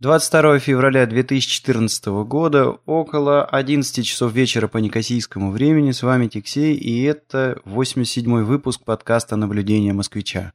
22 февраля 2014 года, около 11 часов вечера по некосийскому времени. С вами Тиксей, и это 87-й выпуск подкаста «Наблюдение москвича».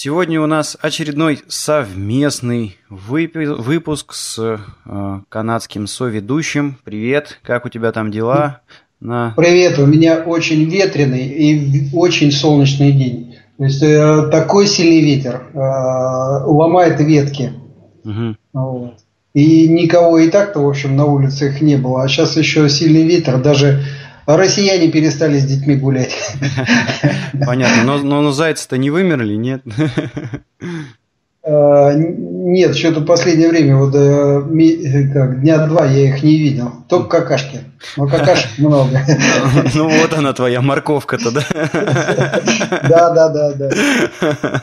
Сегодня у нас очередной совместный выпуск с э, канадским соведущим. Привет, как у тебя там дела? На... Привет, у меня очень ветреный и очень солнечный день. То есть э, такой сильный ветер э, ломает ветки. Угу. Вот. И никого и так-то, в общем, на улицах не было. А сейчас еще сильный ветер, даже а россияне перестали с детьми гулять. Понятно. Но, но, но зайцы-то не вымерли, нет? А, нет, что-то в последнее время, вот э, как, дня два я их не видел. Только какашки. Но какашек много. Ну вот она твоя морковка-то, да? Да, да, да, да.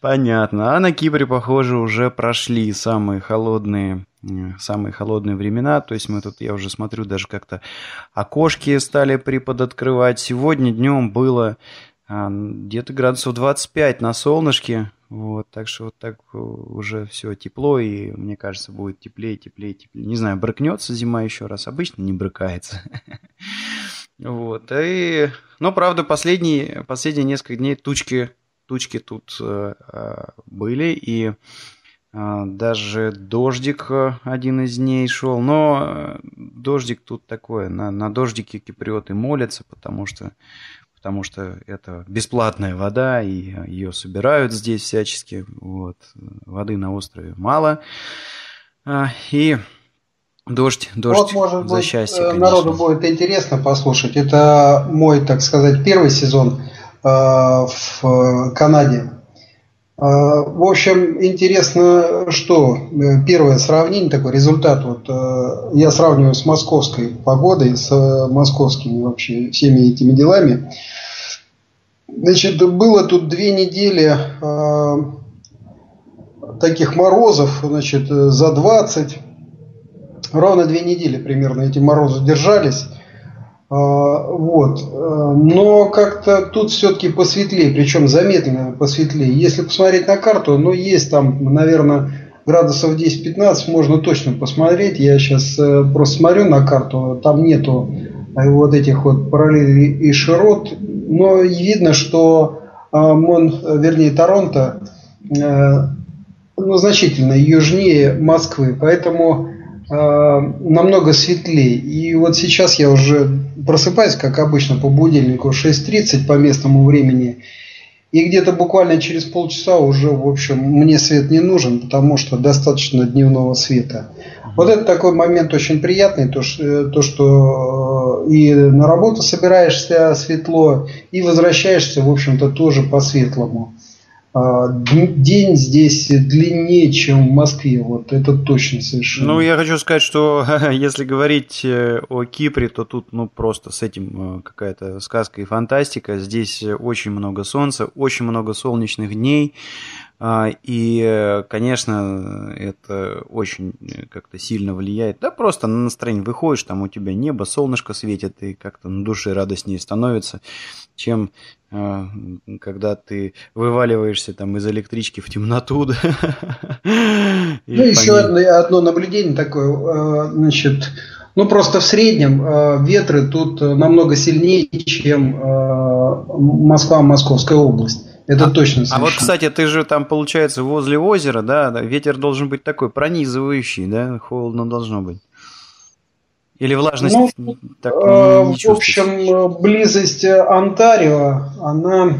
Понятно. А на Кипре, похоже, уже прошли самые холодные самые холодные времена. То есть мы тут, я уже смотрю, даже как-то окошки стали приподоткрывать. Сегодня днем было а, где-то градусов 25 на солнышке. Вот, так что вот так уже все тепло, и мне кажется, будет теплее, теплее, теплее. Не знаю, брыкнется зима еще раз. Обычно не брыкается. Вот. И, но, правда, последние, последние несколько дней тучки, тучки тут э, э, были, и даже дождик э, один из дней шел. Но э, дождик тут такое. На, на дождике киприоты молятся, потому что, потому что это бесплатная вода, и ее собирают здесь всячески. Вот. Воды на острове мало. А, и дождь, дождь вот, может за быть, счастье, э, конечно. Народу будет интересно послушать. Это мой, так сказать, первый сезон э, в Канаде. А, в общем, интересно, что э, первое сравнение, такой результат, вот э, я сравниваю с московской погодой, с э, московскими вообще всеми этими делами. Значит, было тут две недели таких морозов, значит, за 20. Ровно две недели примерно эти морозы держались. А, вот. Э, но как-то тут все-таки посветлее, причем заметно посветлее. Если посмотреть на карту, ну есть там, наверное, градусов 10-15 можно точно посмотреть. Я сейчас э, просто смотрю на карту, там нету э, вот этих вот параллелей и широт, но видно, что Мон, вернее Торонто, ну, значительно южнее Москвы, поэтому намного светлее. И вот сейчас я уже просыпаюсь, как обычно, по будильнику 6.30 по местному времени. И где-то буквально через полчаса уже, в общем, мне свет не нужен, потому что достаточно дневного света. Вот это такой момент очень приятный, то, что, то, что э, и на работу собираешься светло, и возвращаешься, в общем-то, тоже по-светлому. А, день здесь длиннее, чем в Москве, вот это точно совершенно. Ну, я хочу сказать, что если говорить э, о Кипре, то тут, ну, просто с этим э, какая-то сказка и фантастика. Здесь очень много солнца, очень много солнечных дней, и, конечно, это очень как-то сильно влияет. Да просто на настроение выходишь, там у тебя небо, солнышко светит, и как-то на душе радостнее становится, чем а, когда ты вываливаешься там из электрички в темноту. Да? Ну, еще одно, одно наблюдение такое, а, значит, ну просто в среднем ветры тут намного сильнее, чем Москва, Московская область. Это а, точно совершенно. А вот, кстати, ты же там, получается, возле озера, да, ветер должен быть такой пронизывающий, да, холодно должно быть. Или влажность ну, так не В общем, близость Онтарио, она,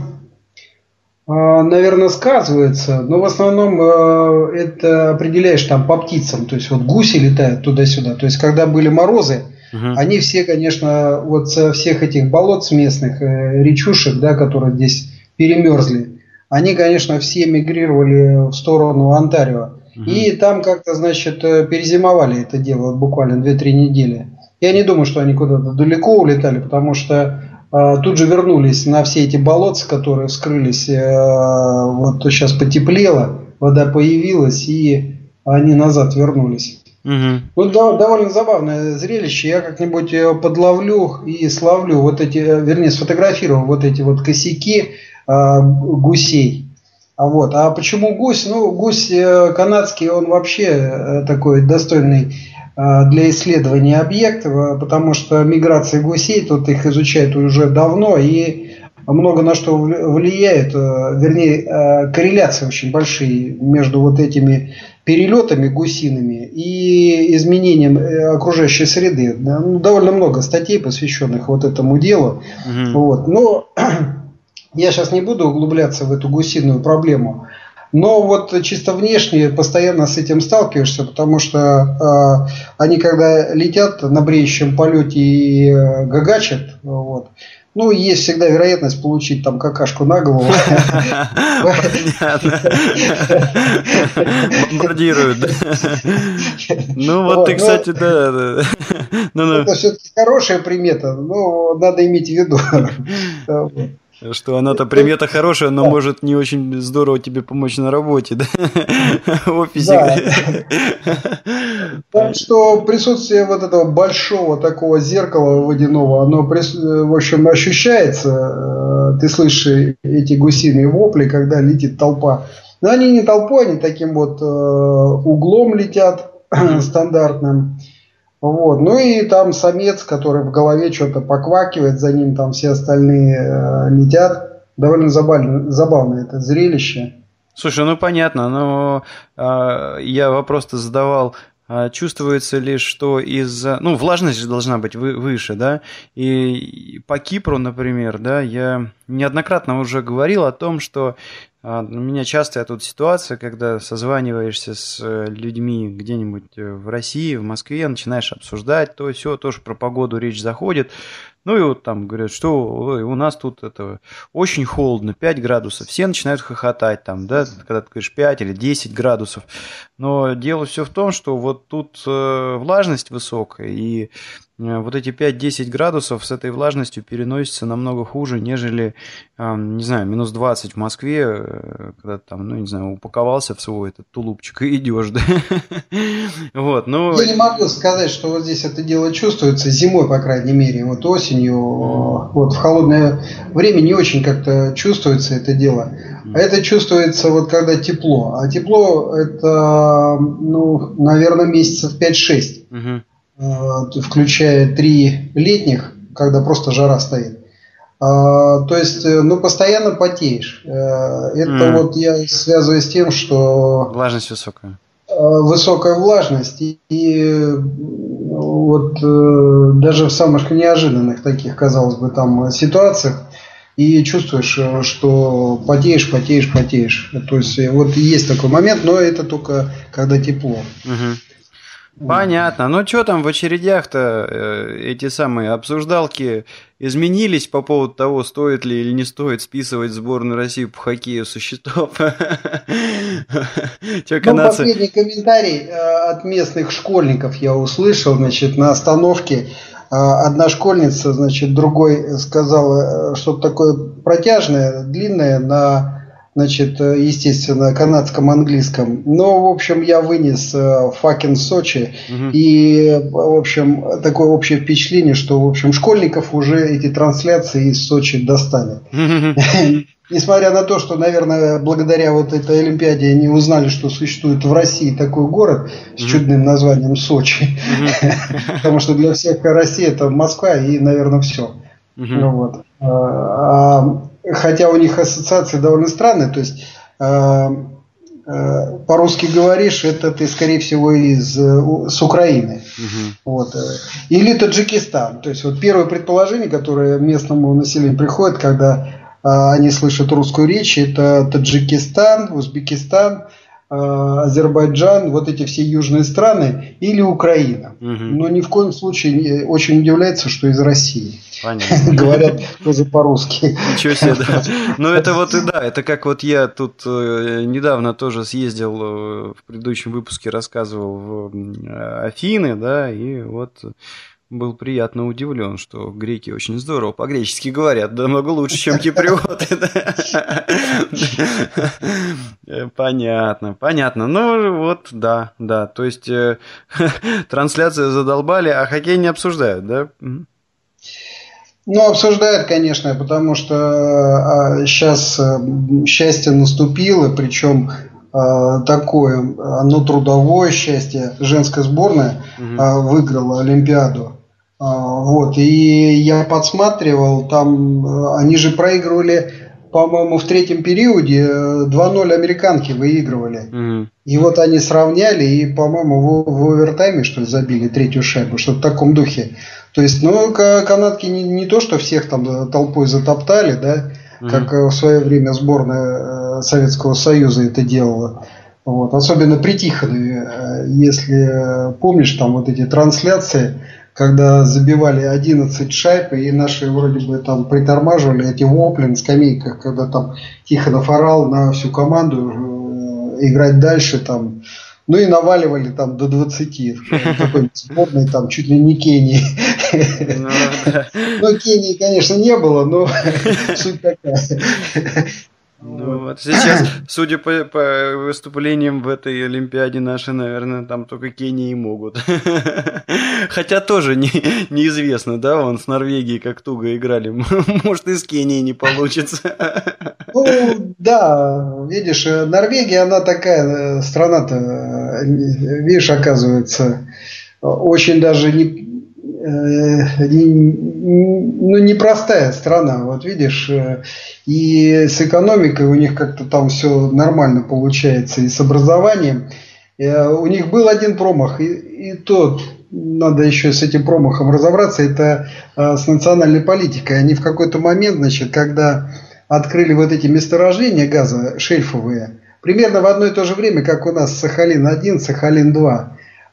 а, наверное, сказывается, но в основном а, это определяешь там по птицам, то есть вот гуси летают туда-сюда, то есть когда были морозы, угу. они все, конечно, вот со всех этих болот местных, э, речушек, да, которые здесь перемерзли. Они, конечно, все мигрировали в сторону Онтарио. Угу. И там как-то, значит, э, перезимовали это дело буквально 2-3 недели. Я не думаю, что они куда-то далеко улетали, потому что э, тут же вернулись на все эти болотца, которые вскрылись. Э, вот сейчас потеплело, вода появилась, и они назад вернулись. Угу. Ну, да, довольно забавное зрелище. Я как-нибудь подловлю и славлю вот эти, вернее, сфотографирую вот эти вот косяки э, гусей. А вот, а почему гусь? Ну, гусь э, канадский, он вообще э, такой достойный э, для исследования объект, потому что миграция гусей, тут их изучают уже давно, и много на что влияет, вернее, корреляции очень большие между вот этими перелетами гусиными и изменением окружающей среды. Ну, довольно много статей, посвященных вот этому делу. Угу. Вот. Но я сейчас не буду углубляться в эту гусиную проблему. Но вот чисто внешне постоянно с этим сталкиваешься, потому что э, они когда летят на бреющем полете и э, гагачат, вот, ну, есть всегда вероятность получить там какашку на голову. Понятно. Бомбардируют. Ну, вот ты, ну, кстати, да. Это все-таки хорошая примета, но надо иметь в виду. Что она-то примета хорошая, но да. может не очень здорово тебе помочь на работе, да? В офисе. Да. Так что присутствие вот этого большого такого зеркала водяного, оно, в общем, ощущается. Э, ты слышишь эти гусиные вопли, когда летит толпа. Но они не толпой, они таким вот э, углом летят стандартным. Вот. Ну и там самец, который в голове что-то поквакивает, за ним там все остальные э, летят. Довольно забавно, забавно это зрелище. Слушай, ну понятно, но э, я вопрос-то задавал, э, чувствуется ли, что из-за... Ну, влажность же должна быть вы, выше, да? И по Кипру, например, да, я неоднократно уже говорил о том, что а, у меня частая тут ситуация, когда созваниваешься с э, людьми где-нибудь э, в России, в Москве, начинаешь обсуждать то все, тоже про погоду речь заходит. Ну и вот там говорят, что ой, у нас тут это очень холодно, 5 градусов. Все начинают хохотать там, да, когда ты говоришь 5 или 10 градусов. Но дело все в том, что вот тут э, влажность высокая, и вот эти 5-10 градусов с этой влажностью переносятся намного хуже, нежели, не знаю, минус 20 в Москве, э, когда там, ну, не знаю, упаковался в свой этот тулупчик и идешь, да. Вот, ну... Я не могу сказать, что вот здесь это дело чувствуется зимой, по крайней мере, вот осенью, вот в холодное время не очень как-то чувствуется это дело. А это чувствуется вот когда тепло. А тепло это, ну, наверное, месяцев 5-6. Э, включая три летних, когда просто жара стоит. А, то есть, э, ну, постоянно потеешь. Э, это mm. вот я связываю с тем, что... Влажность высокая. Высокая влажность. И, и вот даже в самых неожиданных таких, казалось бы, там ситуациях, и чувствуешь, что потеешь, потеешь, потеешь. То есть вот есть такой момент, но это только когда тепло. Угу. Понятно. Ну что там в очередях-то э, эти самые обсуждалки изменились по поводу того, стоит ли или не стоит списывать сборную России по хоккею со счетов? Ну, последний комментарий э, от местных школьников я услышал, значит, на остановке. Э, одна школьница, значит, другой сказала что-то такое протяжное, длинное на значит, э, естественно, канадском английском. Но, в общем, я вынес факин э, Сочи. Угу. И, в общем, такое общее впечатление, что, в общем, школьников уже эти трансляции из Сочи достали. Несмотря на то, что, наверное, благодаря вот этой Олимпиаде они узнали, что существует в России такой город с чудным названием Сочи. Потому что для всех Россия это Москва и, наверное, все. Ну вот. А, а хотя у них ассоциации довольно странные, то есть э, э, по-русски говоришь, это ты, скорее всего, из, э, с Украины. Угу. Вот. Или Таджикистан. То есть вот первое предположение, которое местному населению приходит, когда э, они слышат русскую речь, это Таджикистан, Узбекистан, э, Азербайджан, вот эти все южные страны, или Украина. Угу. Но ни в коем случае очень удивляется, что из России. Понятно. Говорят тоже по-русски. Ничего себе, да. Ну, это вот и да, это как вот я тут э, недавно тоже съездил, э, в предыдущем выпуске рассказывал в Афины, да, и вот был приятно удивлен, что греки очень здорово по-гречески говорят, да много лучше, чем киприоты. Понятно, понятно. Ну вот, да, да. То есть э, трансляцию задолбали, а хоккей не обсуждают, да? Ну, обсуждают, конечно, потому что сейчас а, э, счастье наступило, причем а, такое, оно трудовое счастье. Женская сборная угу. выиграла Олимпиаду. Вот, и я подсматривал, там они же проигрывали, по-моему, в третьем периоде 2-0 э, американки выигрывали. mm И вот они сравняли, и, по-моему, в, в овертайме, что ли, забили третью шайбу, что-то в таком духе. То есть, ну, канадки не, не то, что всех там э, толпой затоптали, да, mm-hmm. как э, в свое время сборная э, Советского Союза это делала. Вот. Особенно при Тихонове, если помнишь, там вот эти трансляции, когда забивали 11 шайб, и наши вроде бы там притормаживали эти вопли на скамейках, когда там Тихонов орал на всю команду играть дальше, там ну и наваливали там до 20. Такой сборной там чуть ли не Кении. Ну, ну, Кении, конечно, не было, но суть такая. Ну вот сейчас, судя по, по выступлениям в этой Олимпиаде, наши, наверное, там только Кении и могут. Хотя тоже не, неизвестно, да, он с Норвегией как туго играли. Может, и с Кенией не получится. Ну, да, видишь, Норвегия, она такая э, страна-то, э, видишь, оказывается, очень даже не, Э, ну, непростая страна, вот видишь, э, и с экономикой у них как-то там все нормально получается, и с образованием. Э, у них был один промах, и, и тот, надо еще с этим промахом разобраться, это с национальной политикой. Они в какой-то момент, значит, когда открыли вот эти месторождения газа шельфовые, примерно в одно и то же время, как у нас Сахалин-1, Сахалин-2,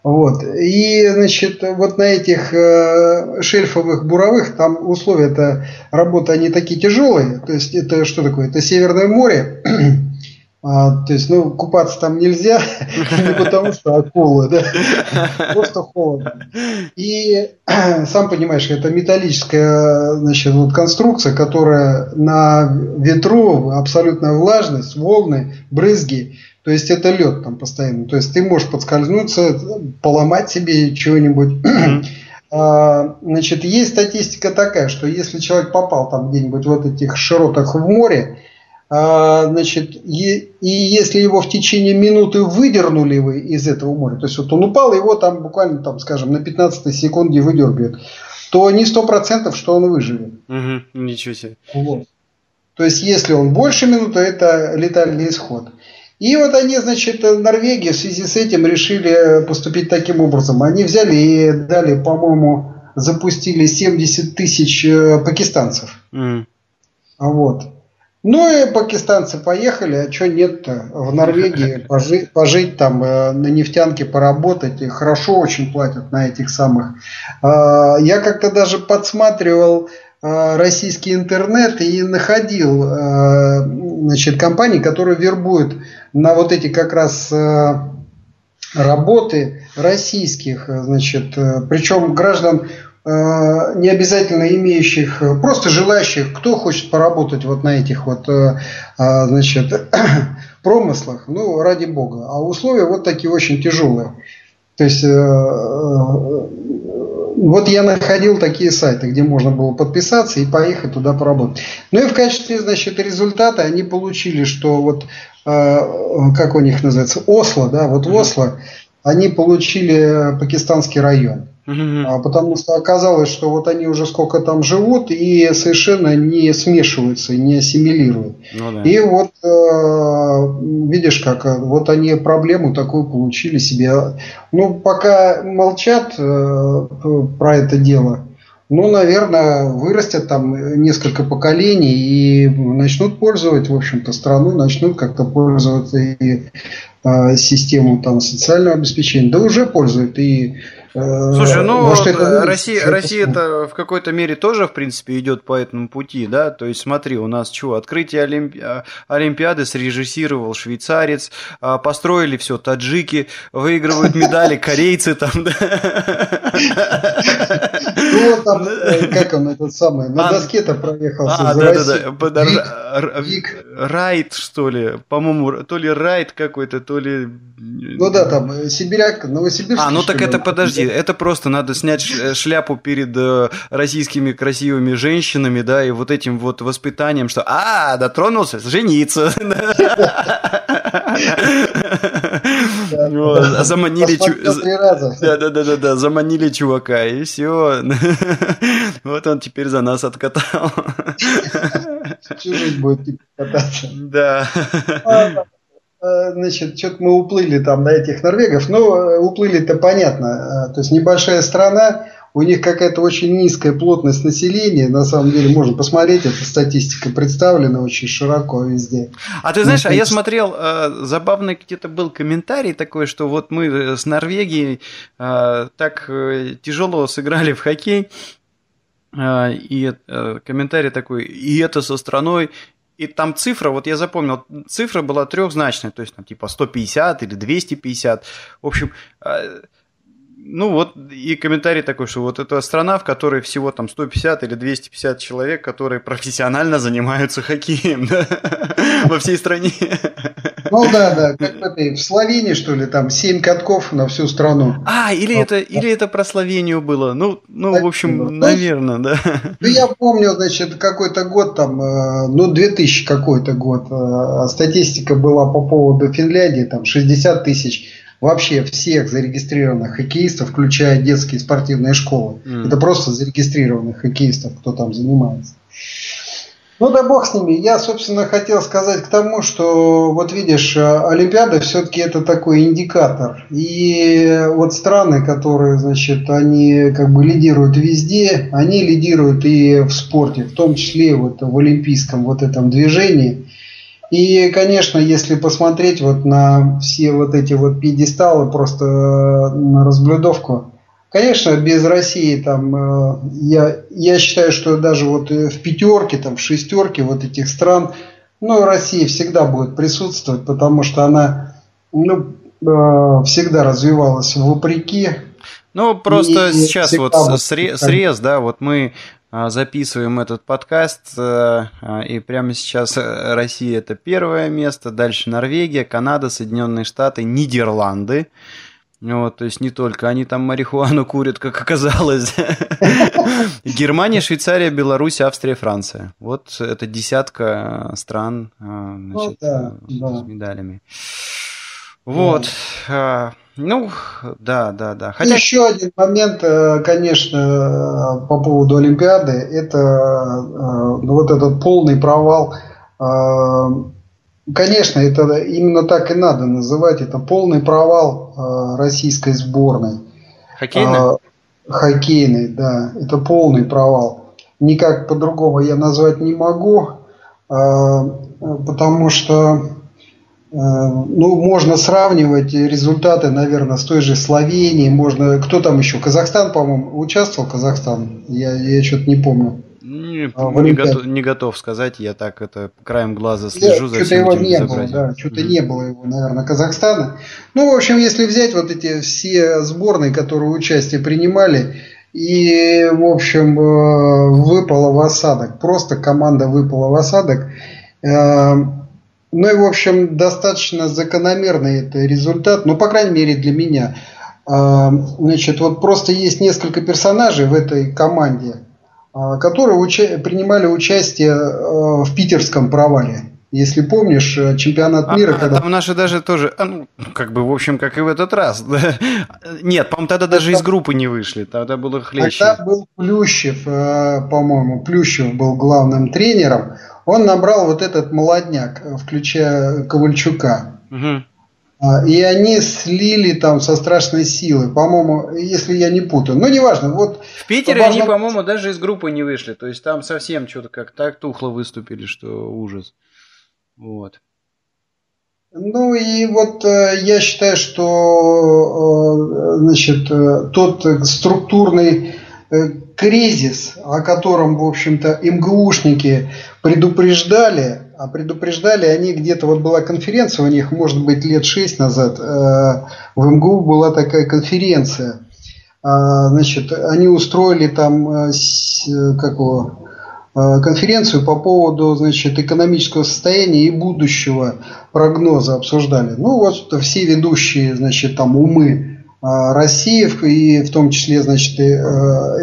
вот. И, значит, вот на этих э, шельфовых буровых там условия-то работы, они такие тяжелые. То есть это что такое? Это Северное море. А, то есть, ну, купаться там нельзя, не потому что акулы, да, просто холодно. И сам понимаешь, это металлическая, значит, вот конструкция, которая на ветру абсолютная влажность, волны, брызги, то есть это лед там постоянно. То есть ты можешь подскользнуться, поломать себе чего-нибудь. А, значит, есть статистика такая, что если человек попал там где-нибудь в этих широтах в море, а, значит, и, и если его в течение минуты выдернули вы из этого моря, то есть вот он упал, его там буквально, там, скажем, на 15 секунде выдергивают, то не сто процентов, что он выживет. Угу, ничего себе. Вот. То есть, если он больше минуты, это летальный исход. И вот они, значит, Норвегия в связи с этим решили поступить таким образом. Они взяли и дали, по-моему, запустили 70 тысяч э, пакистанцев. Mm. Вот. Ну и пакистанцы поехали, а что нет-то? В Норвегии пожить, пожить там, э, на нефтянке поработать, и хорошо очень платят на этих самых. А, я как-то даже подсматривал российский интернет и находил а, значит, компании, которые вербуют на вот эти как раз э, работы российских, значит, э, причем граждан э, не обязательно имеющих, просто желающих, кто хочет поработать вот на этих вот, значит, промыслах, ну, ради бога. А условия вот такие очень тяжелые. То есть вот я находил такие сайты, где можно было подписаться и поехать туда поработать. Ну и в качестве, значит, результата они получили, что вот, э, как у них называется, Осло, да, вот в Осло они получили пакистанский район. Mm-hmm. Потому что оказалось, что вот они уже сколько там живут и совершенно не смешиваются, не ассимилируют. Ну, да. И вот э, видишь, как э, вот они проблему такую получили себе. Ну, пока молчат э, про это дело, ну, наверное, вырастет там несколько поколений и начнут пользовать, в общем-то, страну, начнут как-то пользоваться и э, систему там социального обеспечения. Да уже пользуют и Слушай, ну Может, это Россия, Россия это в какой-то мере тоже, в принципе, идет по этому пути, да? То есть, смотри, у нас что, открытие Олимпи... А, Олимпиады срежиссировал швейцарец, а, построили все таджики, выигрывают медали корейцы там, да? Ну вот там, э, как он этот самый, на доске-то проехался а, да, да, да. Райт, что ли? По-моему, то ли райт какой-то, то ли... Ну да, там э, Сибиряк, Новосибирск. А, ну так это подожди, это просто надо снять э, шляпу перед российскими красивыми женщинами, да, и вот этим вот воспитанием, что а, дотронулся, жениться. Заманили да, да, да, да, да, заманили чувака, и все. Вот он теперь за нас откатал. Чужих будет кататься. Да. А, значит, что-то мы уплыли там на этих норвегов, но э, уплыли-то понятно. А, то есть небольшая страна, у них какая-то очень низкая плотность населения. На самом деле, можно посмотреть, эта статистика представлена очень широко везде. А ты знаешь, а я смотрел, э, забавный где-то был комментарий такой, что вот мы э, с Норвегией э, так э, тяжело сыграли в хоккей, э, и э, комментарий такой, и это со страной, и там цифра, вот я запомнил, цифра была трехзначная, то есть там типа 150 или 250. В общем, э, ну вот и комментарий такой, что вот это страна, в которой всего там 150 или 250 человек, которые профессионально занимаются хоккеем во всей стране. Ну да, да, как в, этой, в Словении, что ли, там 7 катков на всю страну. А, или, вот. это, или это про Словению было. Ну, ну так, в общем, ну, наверное, да. Ну, я помню, значит, какой-то год там, э, ну, 2000 какой-то год, э, статистика была по поводу Финляндии, там 60 тысяч вообще всех зарегистрированных хоккеистов, включая детские спортивные школы. Mm. Это просто зарегистрированных хоккеистов, кто там занимается. Ну да бог с ними. Я, собственно, хотел сказать к тому, что вот видишь, Олимпиада все-таки это такой индикатор. И вот страны, которые, значит, они как бы лидируют везде, они лидируют и в спорте, в том числе вот в олимпийском вот этом движении. И, конечно, если посмотреть вот на все вот эти вот пьедесталы просто на разблюдовку, конечно, без России там, э, я, я считаю, что даже вот в пятерке, там, в шестерке вот этих стран, ну, Россия всегда будет присутствовать, потому что она, ну, э, всегда развивалась вопреки. Ну, просто и сейчас вот срез, срез, да, вот мы записываем этот подкаст, э, и прямо сейчас э, Россия это первое место, дальше Норвегия, Канада, Соединенные Штаты, Нидерланды. Вот, то есть не только они там марихуану курят, как оказалось. Германия, Швейцария, Беларусь, Австрия, Франция. Вот это десятка стран а, значит, с медалями. Вот. Ну, да, да, да. Хотя... Еще один момент, э, конечно, по поводу Олимпиады, это э, ну, вот этот полный провал. Э, конечно, это именно так и надо называть. Это полный провал российской сборной. Хоккейной? Хоккейной, да. Это полный провал. Никак по-другому я назвать не могу, потому что Э, ну, можно сравнивать результаты, наверное, с той же Словенией, можно, кто там еще, Казахстан, по-моему, участвовал, Казахстан, я, я что-то не помню. Не, а, не, готов, не готов сказать, я так это краем глаза слежу за всем его не было, да, что-то mm-hmm. не было его, наверное, Казахстана. Ну, в общем, если взять вот эти все сборные, которые участие принимали, и, в общем, э, выпало в осадок, просто команда выпала в осадок, э, ну и, в общем, достаточно закономерный это результат, ну, по крайней мере, для меня. А, значит, вот просто есть несколько персонажей в этой команде, которые уча- принимали участие а, в питерском провале. Если помнишь, э, чемпионат мира, а, когда... Там наши даже тоже, ну, как бы, в общем, как и в этот раз. Нет, по-моему, тогда даже из группы не вышли, тогда было хлеще. Тогда был Плющев, э, по-моему, Плющев был главным тренером он набрал вот этот молодняк, включая Ковальчука. Угу. И они слили там со страшной силой, по-моему, если я не путаю. Ну, неважно. Вот в Питере важно... они, по-моему, даже из группы не вышли. То есть там совсем что-то как так тухло выступили, что ужас. Вот. Ну и вот э, я считаю, что э, значит, э, тот структурный кризис, о котором, в общем-то, МГУшники предупреждали, а предупреждали они где-то, вот была конференция у них, может быть, лет шесть назад, э, в МГУ была такая конференция, а, значит, они устроили там э, как его, конференцию по поводу значит, экономического состояния и будущего прогноза обсуждали. Ну вот все ведущие значит, там, умы России, и в том числе значит, и,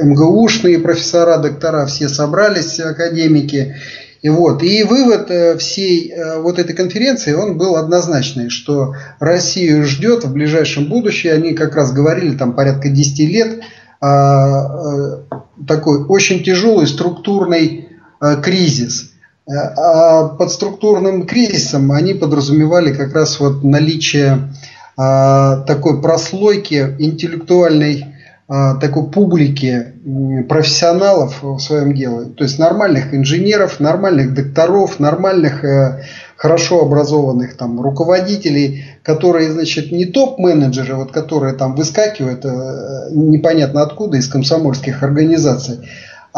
МГУшные профессора, доктора, все собрались, академики, и, вот, и вывод э, всей э, вот этой конференции, он был однозначный, что Россию ждет в ближайшем будущем, они как раз говорили там порядка 10 лет, а, э, такой очень тяжелый структурный кризис. А под структурным кризисом они подразумевали как раз вот наличие а, такой прослойки интеллектуальной такой публики профессионалов в своем деле, то есть нормальных инженеров, нормальных докторов, нормальных э, хорошо образованных там руководителей, которые, значит, не топ-менеджеры, вот которые там выскакивают э, непонятно откуда из комсомольских организаций,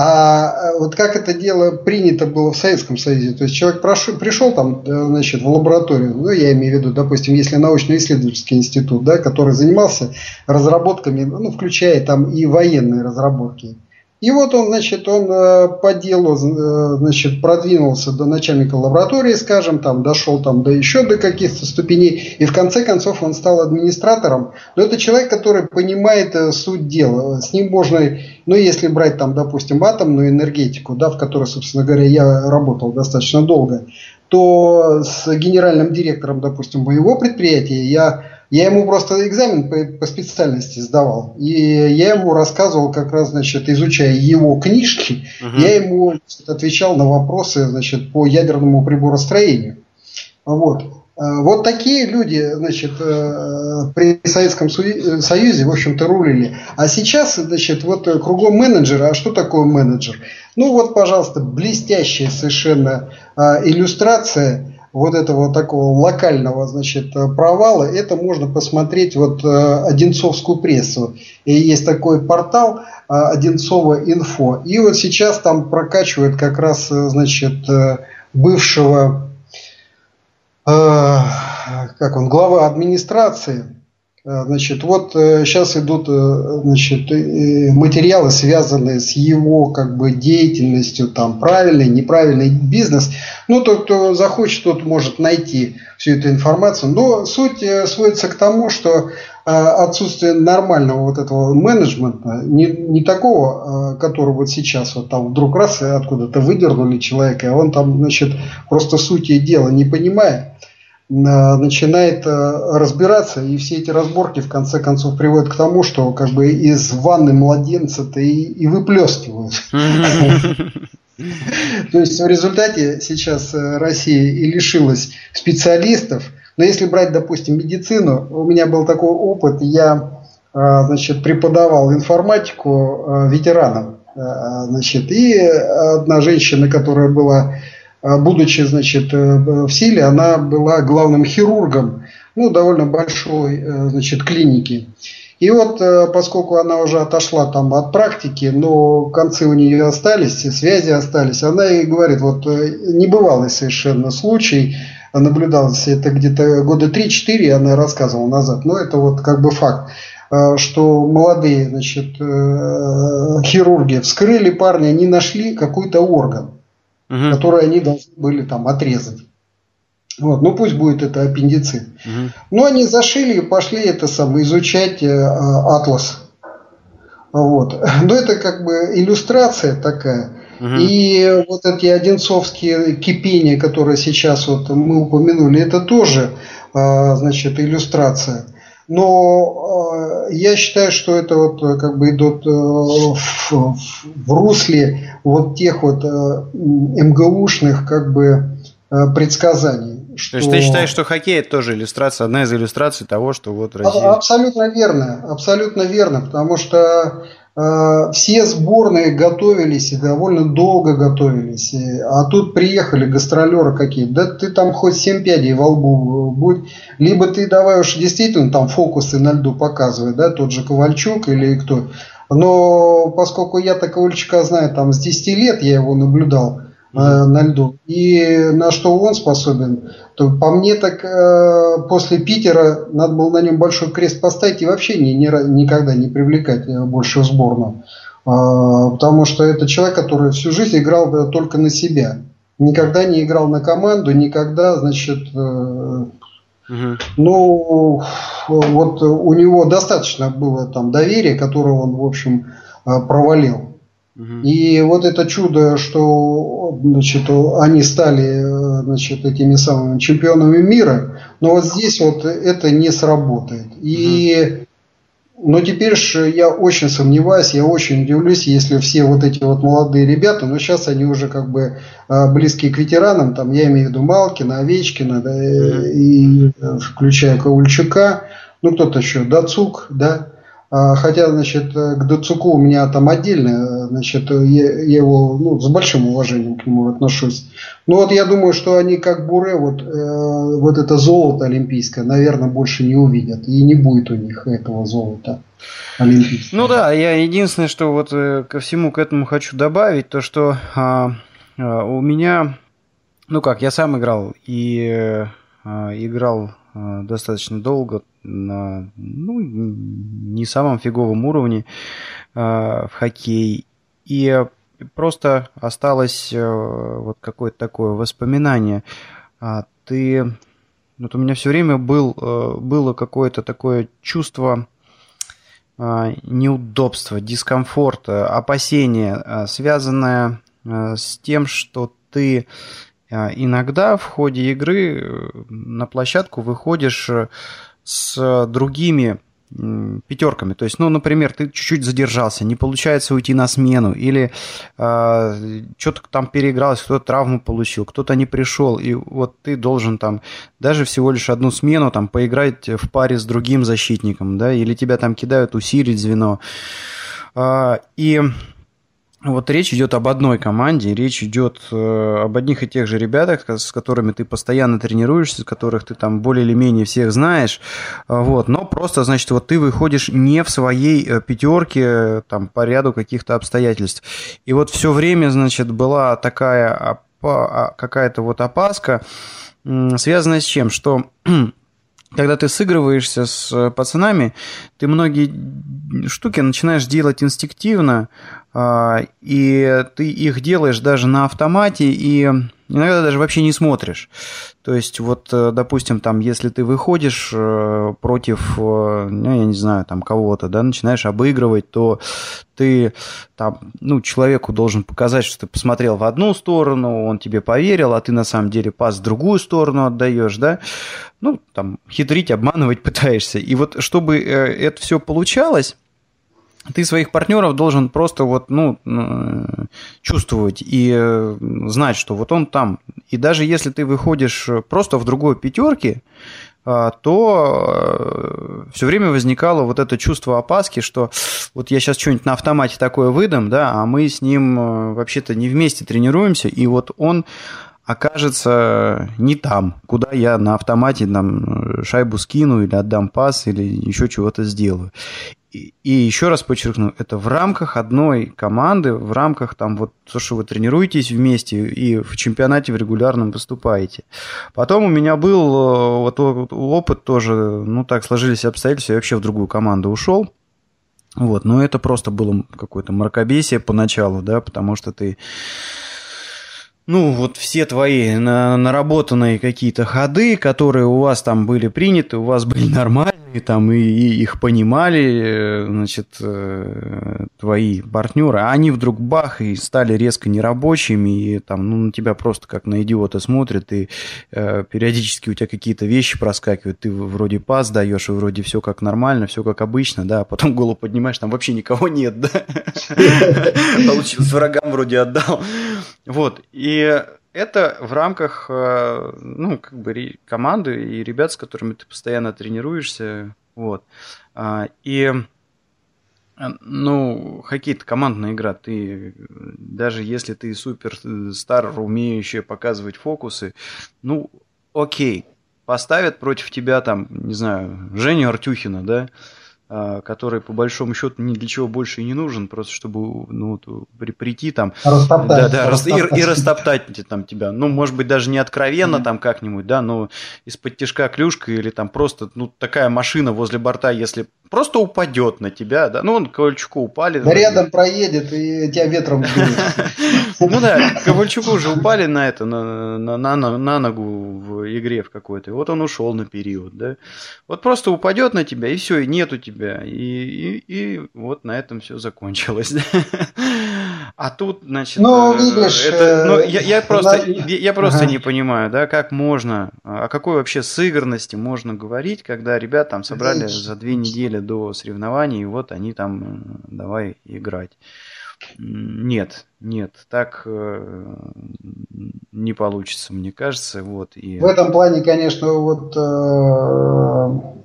а вот как это дело принято было в Советском Союзе, то есть человек прошел, пришел там, э, значит, в лабораторию, ну, я имею в виду, допустим, если научно-исследовательский институт, да, который занимался разработками, ну, включая там и военные разработки, и вот он, значит, он э, по делу, э, значит, продвинулся до начальника лаборатории, скажем, там, дошел там до еще до каких-то ступеней, и в конце концов он стал администратором. Но это человек, который понимает э, суть дела. С ним можно, ну, если брать там, допустим, атомную энергетику, да, в которой, собственно говоря, я работал достаточно долго, то с генеральным директором, допустим, моего предприятия я я ему просто экзамен по, по специальности сдавал. И я ему рассказывал, как раз, значит, изучая его книжки, угу. я ему значит, отвечал на вопросы, значит, по ядерному приборостроению. Вот. А, вот такие люди, значит, э, при Советском Союзе, в общем-то, рулили. А сейчас, значит, вот кругом менеджеры. А что такое менеджер? Ну вот, пожалуйста, блестящая совершенно иллюстрация вот этого такого локального значит, провала, это можно посмотреть вот э, Одинцовскую прессу. И есть такой портал э, Одинцова инфо. И вот сейчас там прокачивают как раз э, значит, бывшего как он, глава администрации Э, значит, вот сейчас э, идут э, значит, материалы, связанные с его как бы, деятельностью, там, правильный, неправильный бизнес. Ну, тот, кто захочет, тот может найти всю эту информацию. Но суть сводится к тому, что отсутствие нормального вот этого менеджмента, не, не такого, который вот сейчас вот там вдруг раз откуда-то выдернули человека, а он там, значит, просто сути дела не понимает, начинает э, разбираться, и все эти разборки в конце концов приводят к тому, что как бы из ванны младенца-то и, и выплескивают. То есть в результате сейчас э, Россия и лишилась специалистов. Но если брать, допустим, медицину, у меня был такой опыт, я э, значит, преподавал информатику ветеранам. Значит, и одна женщина, которая была будучи, значит, э, в силе, она была главным хирургом, ну, довольно большой, э, значит, клиники. И вот, э, поскольку она уже отошла там от практики, но концы у нее остались, связи остались, она и говорит, вот небывалый совершенно случай, наблюдался это где-то года 3-4, она рассказывала назад, но это вот как бы факт что молодые значит, хирурги вскрыли парня, не нашли какой-то орган угу. которые они должны были там отрезать. Вот, ну пусть будет это аппендицит. Угу. Но они зашили и пошли это самое изучать э, атлас. Вот. Но это как бы иллюстрация такая. Угу. И вот эти одинцовские кипения, которые сейчас вот мы упомянули, это тоже э, значит иллюстрация. Но э, я считаю, что это вот э, как бы идут э, в, в, русле вот тех вот э, МГУшных как бы э, предсказаний. Что... То есть ты считаешь, что хоккей это тоже иллюстрация, одна из иллюстраций того, что вот Россия... Абсолютно верно, абсолютно верно, потому что все сборные готовились и довольно долго готовились. А тут приехали гастролеры какие Да ты там хоть семь пядей во лбу будь. Либо ты давай уж действительно там фокусы на льду показывай, да, тот же Ковальчук или кто. Но поскольку я-то Ковальчука знаю там с 10 лет, я его наблюдал, mm-hmm. на льду. И на что он способен, то по мне так э, после Питера надо было на нем большой крест поставить и вообще ни, ни, никогда не привлекать э, больше в сборную. Э, потому что это человек, который всю жизнь играл только на себя. Никогда не играл на команду, никогда, значит, э, Угу. Ну, вот у него достаточно было там доверия, которое он, в общем, провалил. И вот это чудо, что значит, они стали значит, этими самыми чемпионами мира, но вот здесь вот это не сработает. И но теперь же я очень сомневаюсь, я очень удивлюсь, если все вот эти вот молодые ребята, но сейчас они уже как бы а, близкие к ветеранам, там я имею в виду Малкина, Овечкина, да, и, и включая Ковальчука, ну кто-то еще, Дацук, да, хотя, значит, к Дацуку у меня там отдельно, значит, я, я его ну, с большим уважением к нему отношусь. Но вот я думаю, что они как Буре, вот, э, вот это золото олимпийское, наверное, больше не увидят. И не будет у них этого золота олимпийского. Ну да, я единственное, что вот э, ко всему к этому хочу добавить, то что а, а, у меня, ну как, я сам играл и а, играл а, достаточно долго на ну, не самом фиговом уровне э, в хоккей. И просто осталось э, вот какое-то такое воспоминание. А ты... Вот у меня все время был, э, было какое-то такое чувство э, неудобства, дискомфорта, опасения, э, связанное э, с тем, что ты иногда в ходе игры на площадку выходишь с другими пятерками. То есть, ну, например, ты чуть-чуть задержался, не получается уйти на смену, или э, что-то там переигралось, кто-то травму получил, кто-то не пришел, и вот ты должен там даже всего лишь одну смену там поиграть в паре с другим защитником, да, или тебя там кидают усилить звено. Э, и вот речь идет об одной команде, речь идет э, об одних и тех же ребятах, с которыми ты постоянно тренируешься, которых ты там более или менее всех знаешь, вот, но просто, значит, вот ты выходишь не в своей э, пятерке, там, по ряду каких-то обстоятельств. И вот все время, значит, была такая а, какая-то вот опаска, связанная с чем? Что когда ты сыгрываешься с э, пацанами, ты многие штуки начинаешь делать инстинктивно, а, и ты их делаешь даже на автомате, и иногда даже вообще не смотришь. То есть, вот, э, допустим, там, если ты выходишь э, против, э, ну, я не знаю, там, кого-то, да, начинаешь обыгрывать, то ты там, ну, человеку должен показать, что ты посмотрел в одну сторону, он тебе поверил, а ты на самом деле пас в другую сторону отдаешь, да, ну, там, хитрить, обманывать пытаешься. И вот, чтобы это все получалось, ты своих партнеров должен просто вот, ну, чувствовать и э, знать, что вот он там. И даже если ты выходишь просто в другой пятерке, а, то э, все время возникало вот это чувство опаски, что вот я сейчас что-нибудь на автомате такое выдам, да, а мы с ним э, вообще-то не вместе тренируемся, и вот он окажется не там, куда я на автомате там шайбу скину или отдам пас или еще чего-то сделаю. И, и еще раз подчеркну, это в рамках одной команды, в рамках там вот то, что вы тренируетесь вместе и в чемпионате в регулярном выступаете. Потом у меня был э, вот опыт тоже, ну так сложились обстоятельства, я вообще в другую команду ушел. Вот, но это просто было какое-то мракобесие поначалу, да, потому что ты ну, вот все твои наработанные какие-то ходы, которые у вас там были приняты, у вас были нормальные, там, и, и их понимали, э, значит, э, твои партнеры, а они вдруг бах и стали резко нерабочими, и там, ну, на тебя просто как на идиота смотрят, и э, периодически у тебя какие-то вещи проскакивают, ты вроде пас даешь, и вроде все как нормально, все как обычно, да, а потом голову поднимаешь, там вообще никого нет, да, получилось, врагам вроде отдал, вот, и это в рамках э, ну, как бы команды и ребят, с которыми ты постоянно тренируешься. Вот. А, и ну, хоккей это командная игра. Ты даже если ты супер стар, умеющий показывать фокусы, ну, окей, поставят против тебя там, не знаю, Женю Артюхина, да, который по большому счету ни для чего больше и не нужен, просто чтобы ну, при, прийти там растоптать, да, да, растоптать. И, и растоптать там тебя. Ну, может быть, даже не откровенно mm-hmm. там как-нибудь, да, но из-под тяжка клюшка или там просто ну, такая машина возле борта, если просто упадет на тебя, да, ну, он Ковальчуку упали. Да рядом проедет и тебя ветром Ну да, Ковальчуку уже упали на это, на, ногу в игре в какой-то, вот он ушел на период, да. Вот просто упадет на тебя, и все, и нету тебя, и вот на этом все закончилось. А тут, значит, ну, э, видишь, это, ну, я, я просто, я, я просто ага. не понимаю, да, как можно, о какой вообще сыгранности можно говорить, когда ребят там собрали за две недели до соревнований, и вот они там э, давай играть. Нет, нет, так э, не получится, мне кажется. Вот, и... В этом плане, конечно, вот э, э,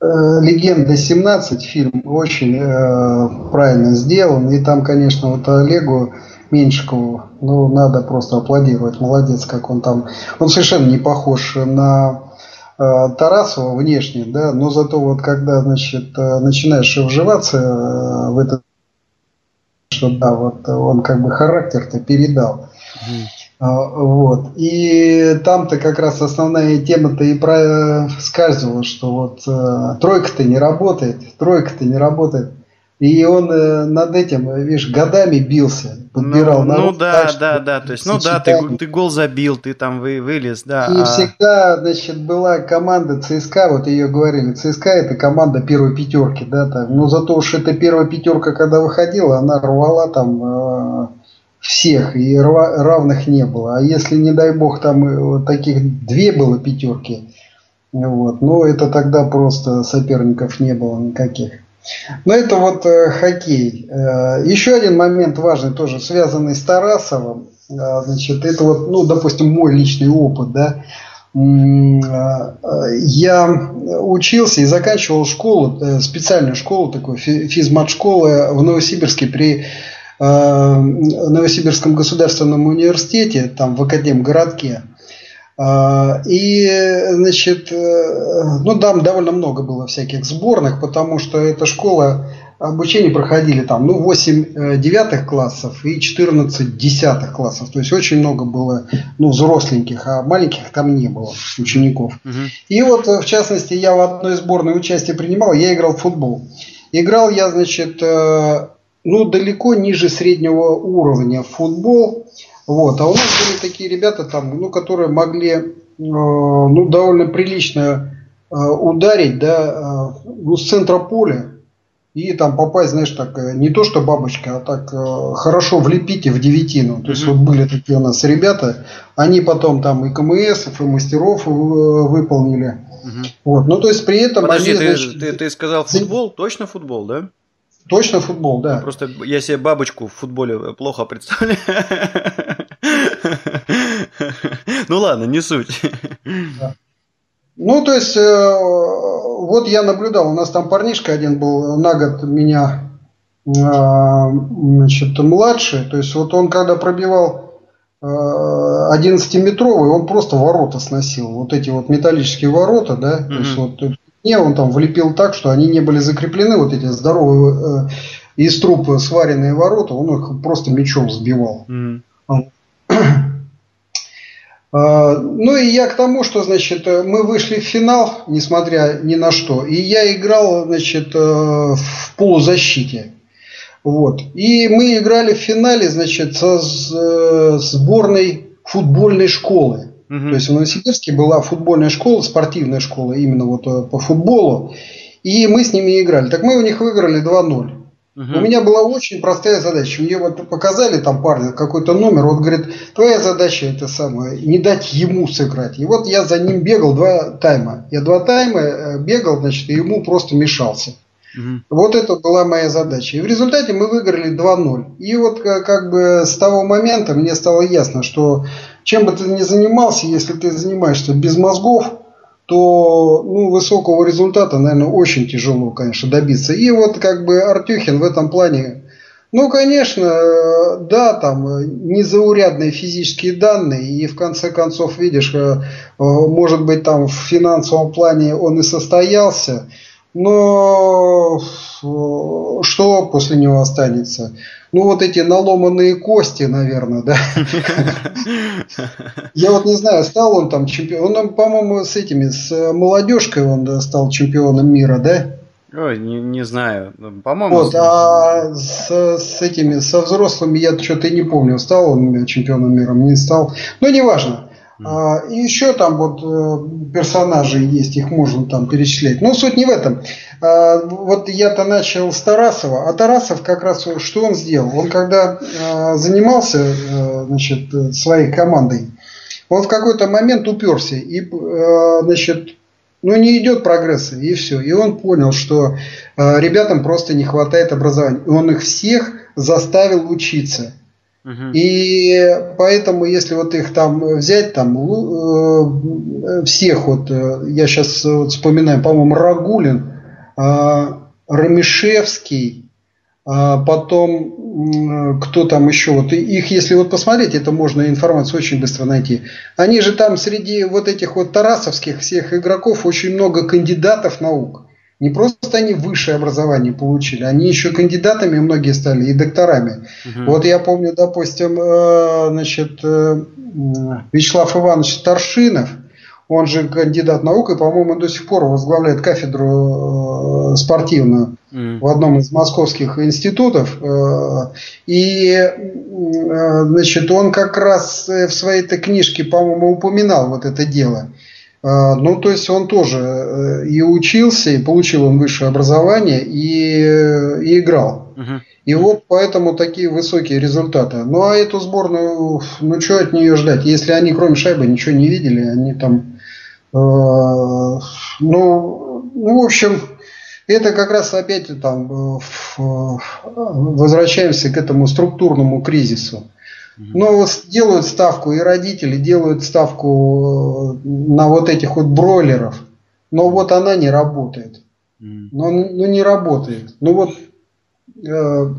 Легенда 17 фильм очень э, правильно сделан. И там, конечно, вот Олегу Меньшикову, ну, надо просто аплодировать. Молодец, как он там. Он совершенно не похож на Э, Тарасова внешне, да, но зато вот когда, значит, э, начинаешь вживаться э, в это, что да, вот он как бы характер-то передал. Вот. И там-то как раз основная тема-то и проскальзывала, что вот тройка-то не работает, тройка-то не работает. И он э, над этим, видишь, годами бился, подбирал ну, народ. Ну да, так, да, да, то есть, ну да, ты, ты гол забил, ты там вы, вылез, да. И а... всегда, значит, была команда ЦСКА, вот ее говорили, ЦСКА это команда первой пятерки, да, там. Но зато уж эта первая пятерка, когда выходила, она рвала там э, всех, и равных не было. А если, не дай бог, там э, таких две было пятерки, вот, ну это тогда просто соперников не было никаких. Но это вот э, хоккей. Э, еще один момент важный, тоже связанный с Тарасовым. Значит, это вот, ну, допустим, мой личный опыт, да. Я учился и заканчивал школу, специальную школу, такую физмат-школу в Новосибирске при Новосибирском государственном университете, там в Академгородке. городке. А, и, значит, э, ну там довольно много было всяких сборных, потому что эта школа обучение проходили там, ну, 8 э, девятых классов и 14 десятых классов. То есть очень много было, ну, взросленьких, а маленьких там не было учеников. Угу. И вот, в частности, я в одной сборной участие принимал, я играл в футбол. Играл я, значит, э, ну, далеко ниже среднего уровня футбол. Вот. А у нас были такие ребята, там, ну, которые могли э, ну, довольно прилично э, ударить да, э, ну, с центра поля и там попасть, знаешь, так, э, не то что бабочка, а так э, хорошо влепить и в девятину. То есть mm-hmm. вот были такие у нас ребята, они потом там и КМС, и мастеров э, выполнили. Mm-hmm. Вот. Ну, то есть при этом... Подожди, они, ты, значит, ты, ты сказал футбол? Точно футбол, да? Точно футбол, да. Просто я себе бабочку в футболе плохо представляю. Ну ладно, не суть. Ну, то есть, э, вот я наблюдал, у нас там парнишка один был на год меня э, значит, младше. То есть, вот он когда пробивал 11-метровый, э, он просто ворота сносил. Вот эти вот металлические ворота, да. Mm-hmm. То есть, вот не, он там влепил так, что они не были закреплены, вот эти здоровые э, из трупа сваренные ворота, он их просто мечом сбивал. Mm. ну и я к тому, что, значит, мы вышли в финал, несмотря ни на что, и я играл, значит, э, в полузащите. Вот. И мы играли в финале, значит, со э, сборной футбольной школы. Угу. То есть в Новосибирске была футбольная школа, спортивная школа именно вот э, по футболу. И мы с ними играли. Так мы у них выиграли 2-0. Угу. У меня была очень простая задача. Мне вот показали там парня какой-то номер, вот говорит, твоя задача это самое, не дать ему сыграть. И вот я за ним бегал два тайма. Я два тайма э, бегал, значит, и ему просто мешался. Угу. Вот это была моя задача. И в результате мы выиграли 2-0. И вот как бы с того момента мне стало ясно, что чем бы ты ни занимался, если ты занимаешься без мозгов, то ну, высокого результата, наверное, очень тяжело, конечно, добиться. И вот как бы Артюхин в этом плане, ну, конечно, да, там незаурядные физические данные, и в конце концов, видишь, э, может быть, там в финансовом плане он и состоялся, Но что после него останется? Ну, вот эти наломанные кости, наверное, да. Я вот не знаю, стал он там чемпионом. Он, по-моему, с этими, с молодежкой он стал чемпионом мира, да? Ой, не, не знаю. По-моему. Вот, а с, с этими, со взрослыми я что-то не помню, стал он чемпионом мира, не стал. Но неважно. А, и еще там вот э, персонажи есть, их можно там перечислять. Но суть не в этом. А, вот я-то начал с Тарасова, а Тарасов как раз что он сделал? Он когда а, занимался э, значит, своей командой, он в какой-то момент уперся и, э, значит, ну не идет прогресса и все. И он понял, что ребятам просто не хватает образования. И он их всех заставил учиться. И поэтому, если вот их там взять, там э, всех вот, э, я сейчас вот вспоминаю, по-моему, Рагулин, э, э, потом э, кто там еще, вот их, если вот посмотреть, это можно информацию очень быстро найти. Они же там среди вот этих вот тарасовских всех игроков очень много кандидатов наук. Не просто они высшее образование получили, они еще кандидатами многие стали и докторами. Угу. Вот я помню, допустим, э, значит, э, Вячеслав Иванович Старшинов, он же кандидат наук, и, по-моему, до сих пор возглавляет кафедру э, спортивную mm. в одном из московских институтов. И, значит, он как раз в своей-то книжке, по-моему, упоминал вот это дело. Ну, то есть он тоже э, и учился, и получил он высшее образование, и, и играл. Угу. И вот поэтому такие высокие результаты. Ну а эту сборную, ну что от нее ждать? Если они кроме шайбы ничего не видели, они там, э, ну, ну, в общем, это как раз опять там э, возвращаемся к этому структурному кризису. Но делают ставку, и родители делают ставку э, на вот этих вот бройлеров. Но вот она не работает. Но, ну, не работает. Ну вот, э,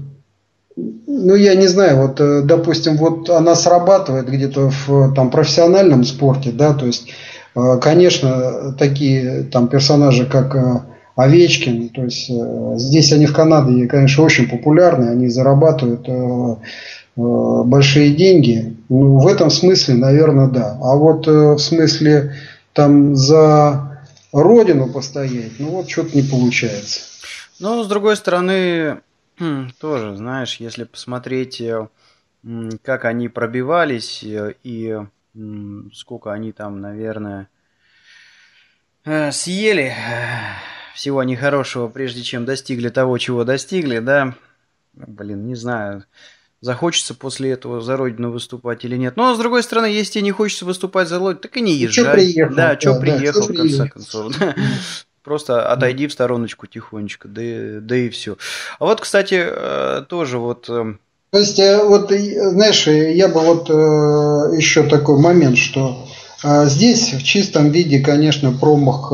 ну я не знаю, вот, э, допустим, вот она срабатывает где-то в там, профессиональном спорте, да, то есть, э, конечно, такие там персонажи, как э, Овечкин, то есть э, здесь они в Канаде, конечно, очень популярны, они зарабатывают Э, большие деньги, ну, в этом смысле, наверное, да. А вот э, в смысле там за родину постоять, ну вот что-то не получается. Ну, с другой стороны, хм, тоже, знаешь, если посмотреть, э, как они пробивались и сколько они там, наверное, съели всего нехорошего, прежде чем достигли того, чего достигли, да, блин, не знаю, захочется после этого за родину выступать или нет. Но, с другой стороны, если тебе не хочется выступать за родину, так и не езжай. Что приехал? Да, что да, приехал, да, в конце приехал. концов. Просто отойди в стороночку тихонечко, да, да и все. А вот, кстати, э, тоже вот... Э, То есть, э, вот, знаешь, я бы вот еще такой момент, что здесь в чистом виде, конечно, промах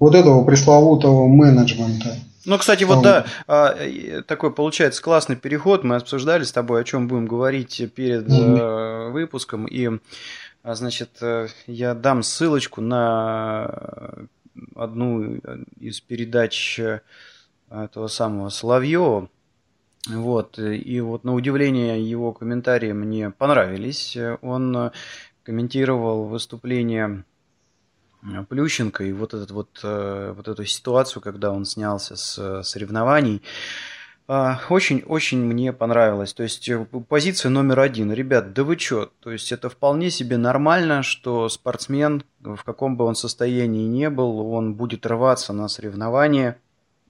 вот этого пресловутого менеджмента. Ну, кстати, вот да, а, такой получается классный переход. Мы обсуждали с тобой, о чем будем говорить перед mm-hmm. выпуском. И, а, значит, э, я дам ссылочку на одну из передач э, этого самого Соловьева. Вот, и вот на удивление его комментарии мне понравились. Он комментировал выступление Э, Плющенко и вот, этот вот, э, вот эту ситуацию, когда он снялся с э, соревнований, очень-очень мне понравилось. То есть позиция номер один. Ребят, да вы чё? То есть это вполне себе нормально, что спортсмен, в каком бы он состоянии не был, он будет рваться на соревнования,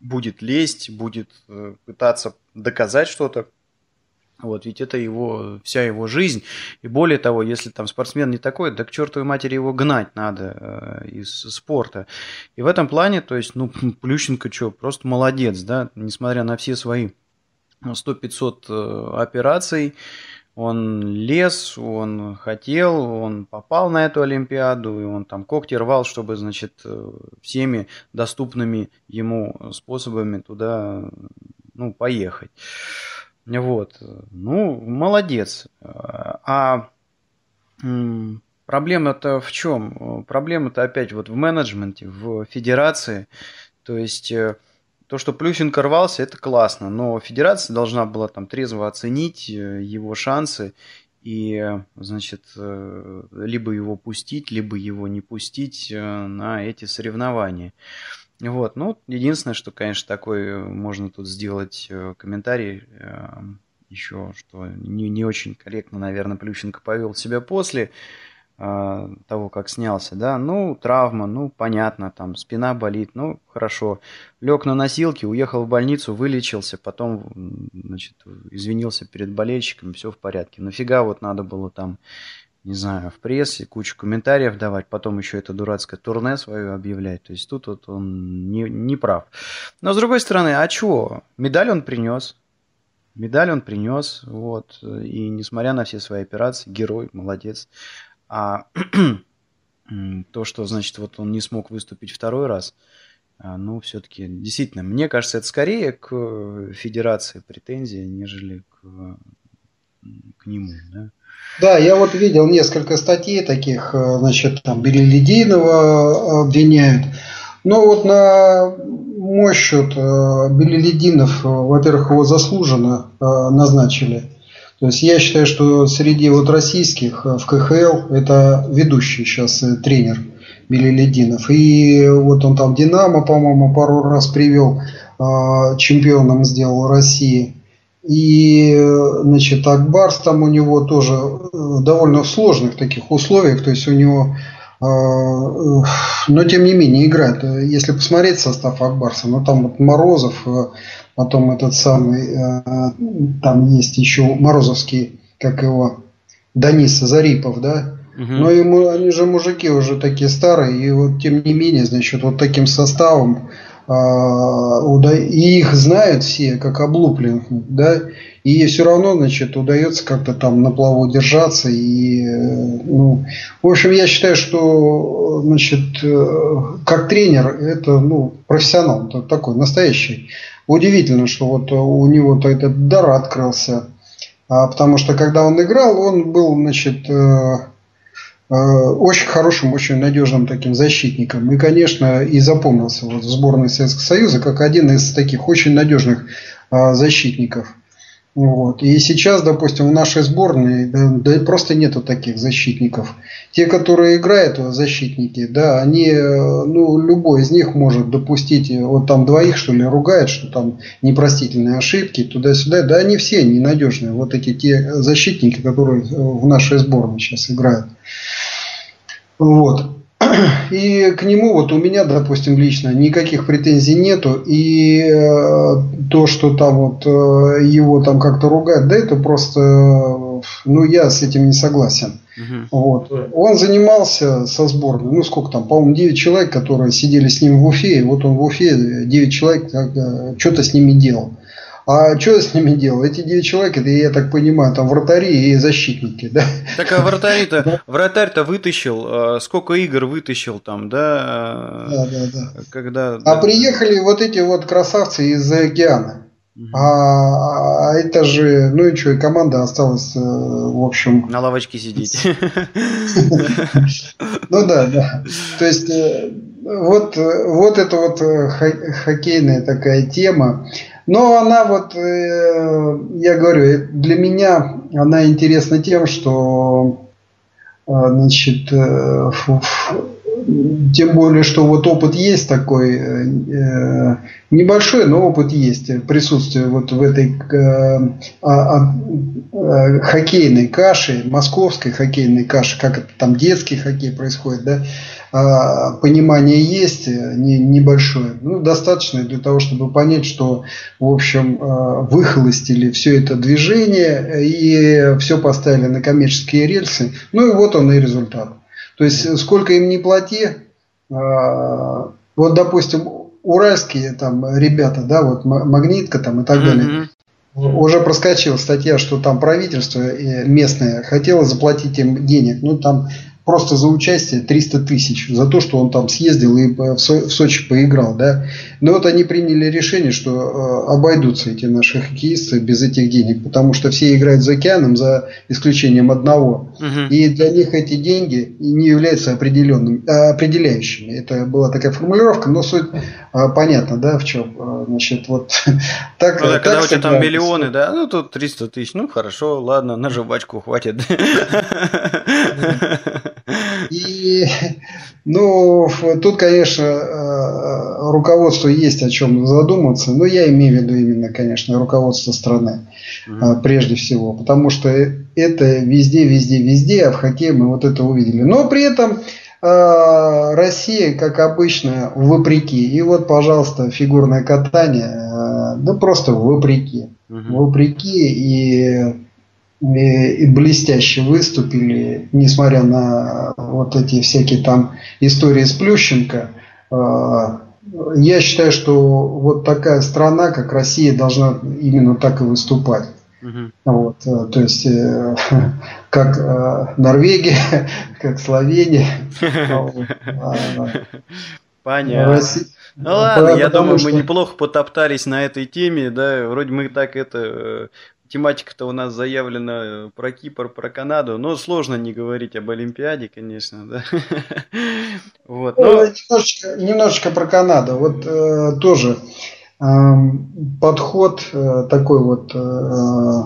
будет лезть, будет пытаться доказать что-то вот, ведь это его, вся его жизнь. И более того, если там спортсмен не такой, да к чертовой матери его гнать надо э, из спорта. И в этом плане, то есть, ну, Плющенко что, просто молодец, да, несмотря на все свои 100-500 э, операций, он лез, он хотел, он попал на эту Олимпиаду, и он там когти рвал, чтобы, значит, э, всеми доступными ему способами туда, ну, поехать. Вот. Ну, молодец. А проблема-то в чем? Проблема-то опять вот в менеджменте, в федерации. То есть то, что Плющенко рвался, это классно, но федерация должна была там трезво оценить его шансы и, значит, либо его пустить, либо его не пустить на эти соревнования. Вот, ну, единственное, что, конечно, такой можно тут сделать комментарий еще, что не, не очень корректно, наверное, Плющенко повел себя после э, того, как снялся, да, ну, травма, ну, понятно, там, спина болит, ну, хорошо, лег на носилки, уехал в больницу, вылечился, потом, значит, извинился перед болельщиками, все в порядке, нафига вот надо было там, не знаю, в прессе кучу комментариев давать, потом еще это дурацкое турне свое объявлять. То есть тут вот он не, не прав. Но с другой стороны, а чего? Медаль он принес. Медаль он принес, вот, и несмотря на все свои операции, герой, молодец. А то, что, значит, вот он не смог выступить второй раз, а, ну, все-таки, действительно, мне кажется, это скорее к федерации претензии, нежели к, к нему, да. Да, я вот видел несколько статей таких, э, значит, там Белелединова обвиняют. Но вот на мой счет э, Белелединов, э, во-первых, его заслуженно э, назначили. То есть я считаю, что среди вот российских в КХЛ это ведущий сейчас тренер Белелединов. И вот он там Динамо, по-моему, пару раз привел, чемпионом сделал России. И, значит, Акбарс там у него тоже довольно в сложных таких условиях. То есть у него а, но тем не менее играет. Если посмотреть состав Акбарса, ну там вот Морозов, э, потом этот самый, э, там есть еще Морозовский, как его, Данис Зарипов, да, Угу. Но ему, они же мужики уже такие старые, и вот тем не менее, значит, вот таким составом э, и их знают все, как облупленных, да, и все равно, значит, удается как-то там на плаву держаться. И, э, ну, в общем, я считаю, что, значит, э, как тренер, это, ну, профессионал, такой настоящий. Удивительно, что вот у него-то этот дар открылся. А, потому что когда он играл, он был, значит, э, очень хорошим, очень надежным таким защитником. И, конечно, и запомнился вот в сборной Советского Союза как один из таких очень надежных защитников. Вот. И сейчас, допустим, в нашей сборной да, да просто нету таких защитников. Те, которые играют защитники, да, они, э, ну, любой из них может допустить, э, вот там двоих, что ли, ругает, что там непростительные ошибки, туда-сюда. Да, они все ненадежные. Вот эти те защитники, которые э, в нашей сборной сейчас играют. Вот. И к нему вот у меня, допустим, лично никаких претензий нету. И э, то, что там вот э, его там как-то ругают, да это просто, ну я с этим не согласен. Угу. Вот. Он занимался со сборной, ну сколько там, по-моему, 9 человек, которые сидели с ним в Уфе, и вот он в Уфе, 9 человек э, что-то с ними делал. А что с ними делал? Эти 9 человек, это, я так понимаю, там вратари и защитники, да? Так а вратарь-то, вратарь-то вытащил, э, сколько игр вытащил там, да? Да, да, да. Когда, а приехали вот эти вот красавцы из океана. А, а это же, ну и что, и команда осталась, э, в общем... На лавочке сидеть. Ну да, да. То есть, э, вот, вот это вот хоккейная такая тема. Но она вот, э, я говорю, для меня она интересна тем, что, э, значит, э, тем более, что вот опыт есть такой, небольшой, но опыт есть, присутствие вот в этой а, а, хоккейной каше, московской хоккейной каше, как это там детский хоккей происходит, да, а, понимание есть э, не, небольшое, ну, достаточно для того, чтобы понять, что, в общем, а, выхолостили все это движение и все поставили на коммерческие рельсы. Ну и вот он и результат. То есть сколько им не плати, а, вот, допустим, уральские там ребята, да, вот магнитка там и так далее, уже проскочила статья, что там правительство местное хотело заплатить им денег. Ну, там просто за участие 300 тысяч, за то, что он там съездил и в Сочи поиграл, да. Но вот они приняли решение, что э, обойдутся эти наши хоккеисты без этих денег, потому что все играют за океаном, за исключением одного. Угу. И для них эти деньги не являются определенными, а, определяющими. Это была такая формулировка, но суть а, понятна, да, в чем. А, значит, вот так. Ну, да, так когда у тебя там миллионы, да, ну тут 300 тысяч, ну хорошо, ладно, на жвачку хватит. И, ну, тут, конечно, э, руководству есть о чем задуматься, но я имею в виду именно, конечно, руководство страны mm прежде всего, потому что это везде, везде, везде, а в хоккее мы вот это увидели. Но при этом э, Россия, как обычно, вопреки. И вот, пожалуйста, фигурное катание, да просто вопреки. Угу. Вопреки и и блестяще выступили, несмотря на вот эти всякие там истории с Плющенко. А, я считаю, что вот такая страна, как Россия, должна именно так и выступать. Угу. Вот, э, то есть, э, как э, Норвегия, как Словения. Понятно. Ну ладно, я думаю, мы неплохо потоптались на этой теме, да, вроде мы так это тематика-то у нас заявлена э, про Кипр, про Канаду, но сложно не говорить об Олимпиаде, конечно, да. вот, но... Ну, немножечко, немножечко про Канаду. Вот э, тоже э, подход э, такой вот э,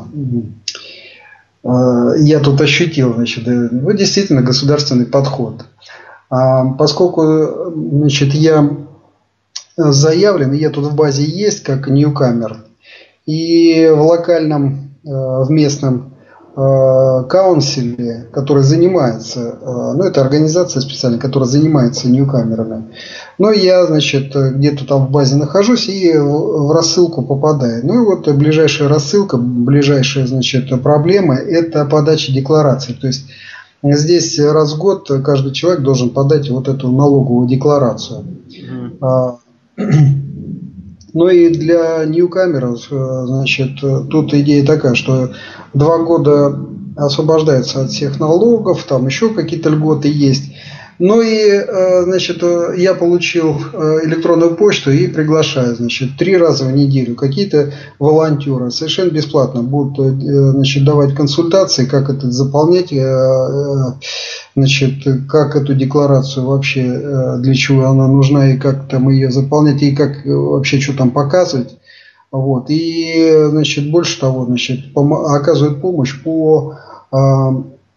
э, я тут ощутил, значит, ну, действительно государственный подход. А, поскольку, значит, я заявлен, я тут в базе есть, как ньюкамер, и в локальном, э, в местном э, каунсиле, который занимается, э, ну это организация специальная, которая занимается ньюкамерами. Но я, значит, где-то там в базе нахожусь и в рассылку попадаю. Ну и вот ближайшая рассылка, ближайшая, значит, проблема – это подача декларации. То есть здесь раз в год каждый человек должен подать вот эту налоговую декларацию. Mm-hmm. Ну и для ньюкамеров, э, значит, тут идея такая, что два года освобождается от всех налогов, там еще какие-то льготы есть. Ну и, э, значит, я получил э, электронную почту и приглашаю, значит, три раза в неделю какие-то волонтеры совершенно бесплатно будут, э, значит, давать консультации, как это заполнять, значит, как эту декларацию вообще, для чего она нужна и как там ее заполнять и как вообще что там показывать. Вот. И, значит, больше того, значит, оказывают помощь по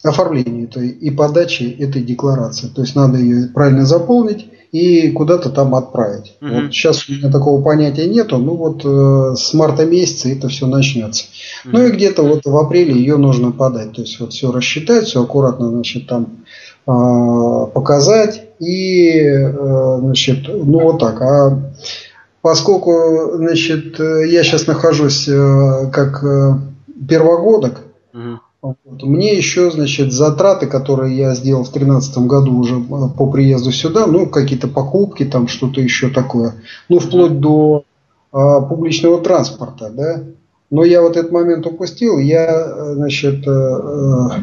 оформлению этой, и подачи этой декларации. То есть надо ее правильно заполнить и куда-то там отправить. Угу. Вот сейчас у меня такого понятия нету, ну вот э, с марта месяца это все начнется. Угу. Ну и где-то вот в апреле ее нужно подать. То есть вот все рассчитать, все аккуратно, значит, там э, показать и, э, значит, ну вот так. А поскольку, значит, я сейчас нахожусь э, как э, первогодок, угу вот. Мне еще, значит, затраты, которые я сделал в 2013 году уже э, по приезду сюда, ну, какие-то покупки, там что-то еще такое, ну, вплоть до а, публичного транспорта, да. Но я вот этот момент упустил, я, э, значит,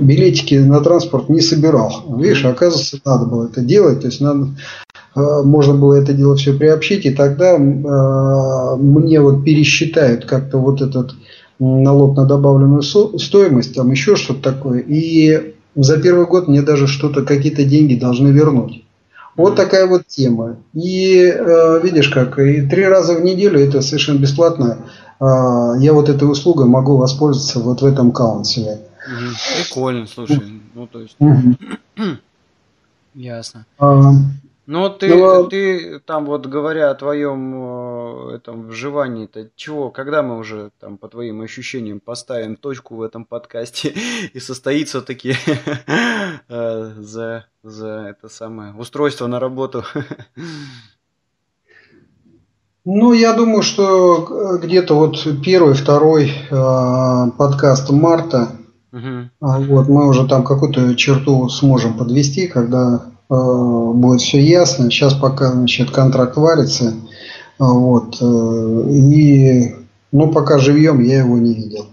билетики на транспорт не собирал. Видишь, оказывается, надо было это делать, то есть надо, можно было это дело все приобщить, и тогда мне вот пересчитают как-то вот этот налог на добавленную стоимость, там еще что-то такое. И за первый год мне даже что-то, какие-то деньги должны вернуть. Вот такая вот тема. И э, видишь как, и три раза в неделю это совершенно бесплатно. Э, я вот этой услугой могу воспользоваться вот в этом каунселе. Прикольно, слушай. Ну, то есть... Ясно. А, ну, ты, Но... ты там вот говоря о твоем э, этом вживании-то, чего, когда мы уже там по твоим ощущениям поставим точку в этом подкасте и состоится таки э, за, за это самое устройство на работу? Ну, я думаю, что где-то вот первый, второй э, подкаст марта, угу. вот мы уже там какую-то черту сможем подвести, когда Э, будет все ясно. Сейчас пока значит, контракт варится. Вот. Э, и ну, пока живьем я его не видел.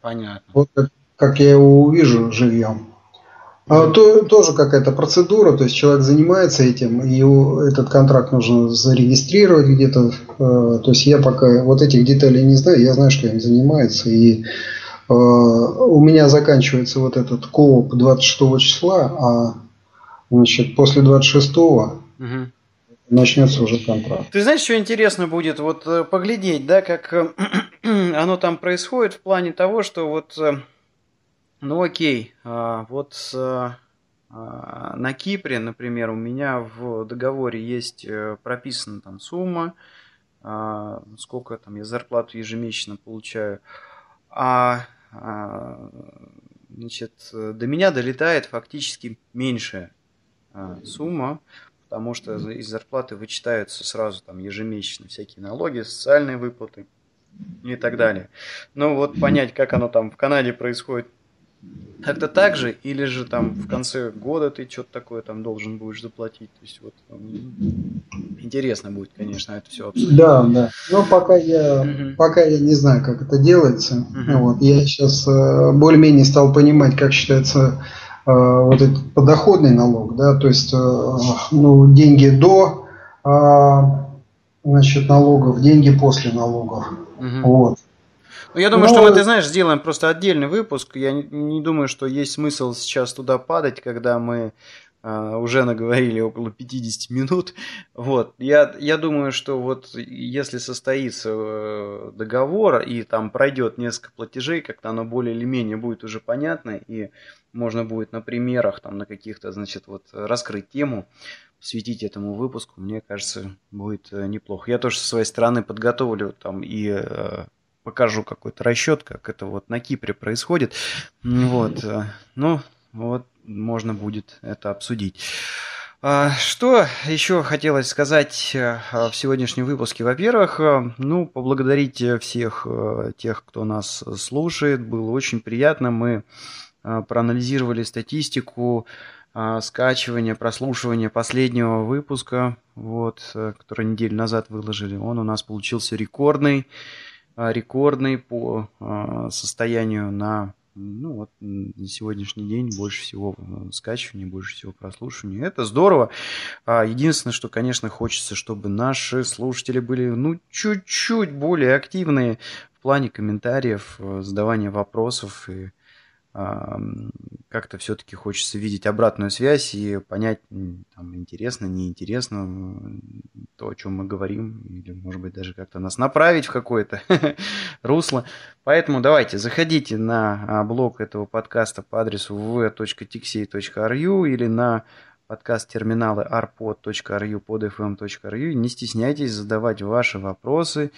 понятно. Вот как, как я его увижу живьем. А, то, тоже какая-то процедура, то есть человек занимается этим, и этот контракт нужно зарегистрировать где-то. Э, то есть я пока вот этих деталей не знаю, я знаю, что им занимается, и э, у меня заканчивается вот этот кооп 26 числа, а значит, после 26 угу. начнется уже контракт. Ты знаешь, что интересно будет вот э, поглядеть, да, как оно там происходит в плане того, что вот ну окей, а, вот а, на Кипре, например, у меня в договоре есть э, прописана там сумма, а, сколько там я зарплату ежемесячно получаю, а значит, до меня долетает фактически меньшая сумма, потому что из зарплаты вычитаются сразу там ежемесячно всякие налоги, социальные выплаты и так далее. Но вот понять, как оно там в Канаде происходит, как-то так же, или же там в конце года ты что-то такое там должен будешь заплатить. То есть вот интересно будет, конечно, это все обсудить. Да, да. Но пока я, угу. пока я не знаю, как это делается. Угу. Вот, я сейчас э, более-менее стал понимать, как считается вот этот подоходный налог, да, то есть э, ну, деньги до значит, налогов, деньги после налогов. Угу. Вот. Ну, я думаю, Но... что мы, ты знаешь, сделаем просто отдельный выпуск. Я не, не думаю, что есть смысл сейчас туда падать, когда мы Uh, уже наговорили около 50 минут. Вот. Я, я думаю, что вот если состоится э, договор и там пройдет несколько платежей, как-то оно более или менее будет уже понятно, и можно будет на примерах, там, на каких-то, значит, вот раскрыть тему, посвятить этому выпуску, мне кажется, будет э, неплохо. Я тоже со своей стороны подготовлю там и э, покажу какой-то расчет, как это вот на Кипре происходит. Вот. Э, ну, вот можно будет это обсудить. А, что еще хотелось сказать э, в сегодняшнем выпуске? Во-первых, ну, поблагодарить всех тех, кто нас слушает. Было очень приятно. Мы проанализировали статистику скачивания, прослушивания последнего выпуска, вот, который неделю назад выложили. Он у нас получился рекордный. А, рекордный по а, состоянию на ну вот на сегодняшний день больше всего э, скачиваний, больше всего прослушиваний. Это здорово. А, единственное, что, конечно, хочется, чтобы наши слушатели были, ну, чуть-чуть более активные в плане комментариев, э, задавания вопросов и как-то все-таки хочется видеть обратную связь и понять, там, интересно, неинтересно то, о чем мы говорим, или, может быть, даже как-то нас направить в какое-то русло. Поэтому давайте, заходите на а, блог этого подкаста по адресу v.tixey.ru или на подкаст-терминалы arpod.ru, podfm.ru. Не стесняйтесь задавать ваши вопросы,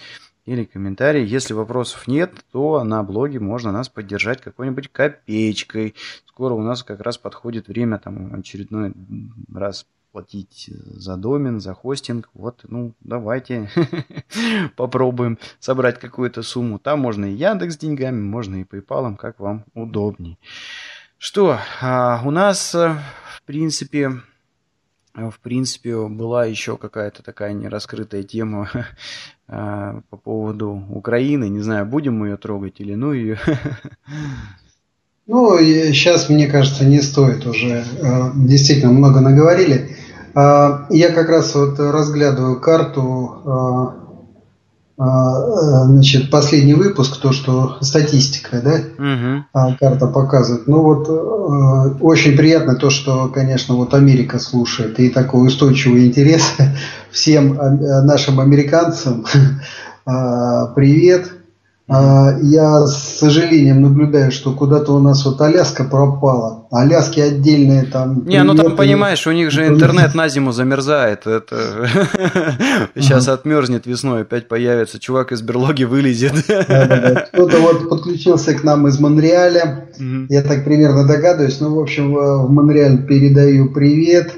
или комментарий. Если вопросов нет, то на блоге можно нас поддержать какой-нибудь копеечкой. Скоро у нас как раз подходит время там очередной раз платить за домен, за хостинг. Вот, ну, давайте попробуем собрать какую-то сумму. Там можно и Яндекс деньгами, можно и PayPal, как вам удобней. Что, а у нас, э, в принципе, в принципе, была еще какая-то такая нераскрытая тема а, по поводу Украины. Не знаю, будем мы ее трогать или ну ее. Ну, сейчас, мне кажется, не стоит уже. Э, действительно, много наговорили. А, я как раз вот разглядываю карту а, а, значит, последний выпуск, то, что статистика, да, угу. карта показывает. Ну вот э, очень приятно то, что, конечно, вот Америка слушает и такой устойчивый интерес всем нашим американцам. Привет. А, я с сожалением наблюдаю, что куда-то у нас вот Аляска пропала. Аляски отдельные там. Не, ну там понимаешь, у них же интернет на зиму замерзает. Это сейчас отмерзнет весной, опять появится чувак из берлоги вылезет. Кто-то вот подключился к нам из Монреаля. Я так примерно догадываюсь. Ну, в общем, в Монреаль передаю привет.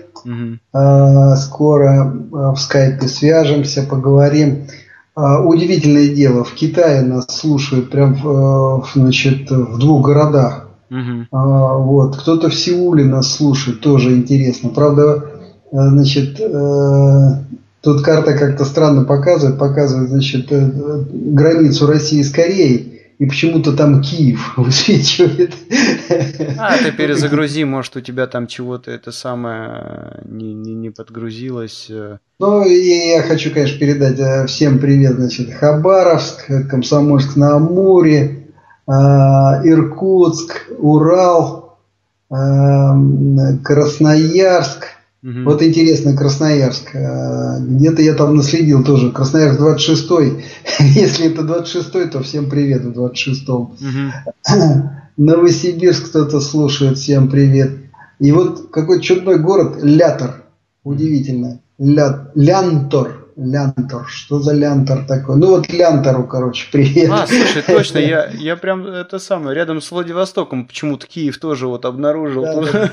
А, скоро в скайпе свяжемся, поговорим. А, удивительное дело, в Китае нас слушают прям в, э, значит, в двух городах. Угу. Вот. Кто-то в Сеуле нас слушает, тоже интересно. Правда, э, значит, э, тут карта как-то странно показывает, показывает, значит, границу России с Кореей. И почему-то там Киев высвечивает. А, ты перезагрузи, может, у тебя там чего-то это самое не, не, не подгрузилось. Э. Ну, и я хочу, конечно, передать э, всем привет, значит, Хабаровск, Комсомольск на Амуре, э, Иркутск, Урал, Красноярск, Угу. Вот интересно, Красноярск. Э, где-то я там наследил тоже. Красноярск 26-й. Если это 26-й, то всем привет в 26-м. Угу. Новосибирск кто-то слушает. Всем привет. И вот какой чудной город Лятор. Удивительно. Ля... Лянтор. Лянтор. Что за лянтор такой? Ну вот лянтору, короче, привет. А, слушай, точно, я, я прям это самое, рядом с Владивостоком почему-то Киев тоже вот обнаружил. Да, да.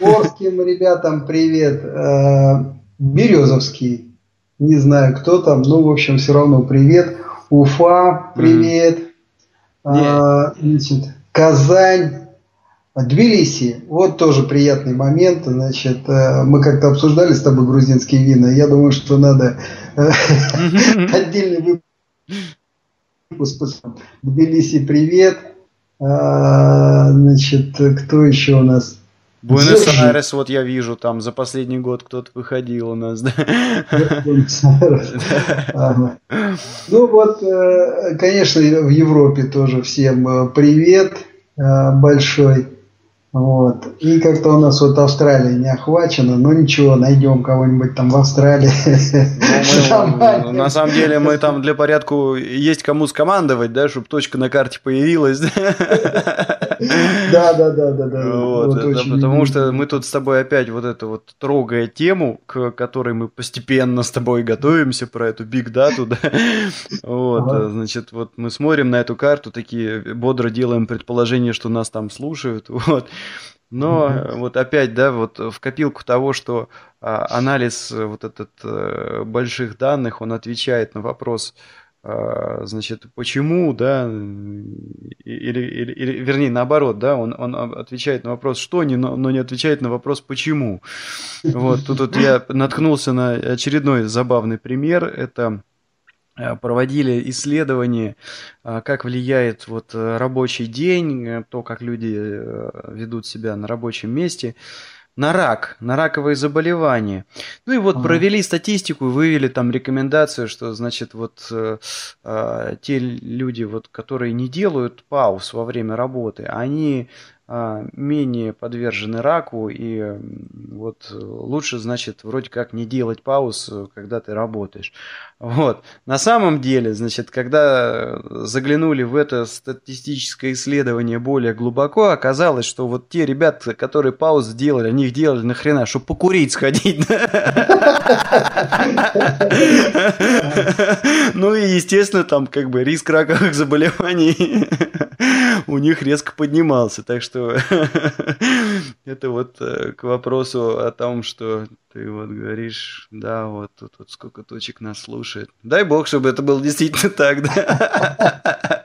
Орским ребятам привет. Э, Березовский. Не знаю, кто там, ну, в общем, все равно привет. Уфа, привет. Mm. значит, Казань, Тбилиси, вот тоже приятный момент. Значит, э, мы как-то обсуждали с тобой грузинские вина. Я думаю, что надо э, отдельный выпуск. Тбилиси, привет. А, значит, кто еще у нас? Буэнос-Айрес, вот я вижу, там за последний год кто-то выходил у нас, да? Ну вот, э, конечно, в Европе тоже всем привет большой. Вот. И как-то у нас вот Австралия не охвачена, но ничего, найдем кого-нибудь там в Австралии. Ну, на самом деле мы там для порядку есть кому скомандовать, да, чтобы точка на карте появилась. Да, да, да, да, да. Вот, потому что мы тут с тобой опять вот эту вот трогая тему, к которой мы постепенно с тобой готовимся про эту биг дату, да. Вот, значит, вот мы смотрим на эту карту, такие бодро делаем предположение, что нас там слушают, вот. Но mm-hmm. вот опять, да, вот в копилку того, что а, анализ вот этот а, больших данных, он отвечает на вопрос, значит, почему, да, или, или, или вернее, наоборот, да, он, он отвечает на вопрос, что, не, но, не отвечает на вопрос, почему. Вот, тут вот я наткнулся на очередной забавный пример, это а, проводили исследования, а, как влияет вот рабочий день, то, как люди э, ведут себя на рабочем месте на рак, на раковые заболевания. Ну и вот ага. провели статистику вывели там рекомендацию, что, значит, вот э, э, те люди, вот, которые не делают пауз во время работы, они менее подвержены раку, и вот лучше, значит, вроде как не делать пауз, когда ты работаешь. Вот. На самом деле, значит, когда заглянули в это статистическое исследование более глубоко, оказалось, что вот те ребята, которые паузу делали, они их делали нахрена, чтобы покурить сходить. Ну и, естественно, там как бы риск раковых заболеваний у них резко поднимался. Так что это вот э, к вопросу о том, что ты вот говоришь, да, вот тут вот сколько точек нас слушает. Дай бог, чтобы это было действительно так, да?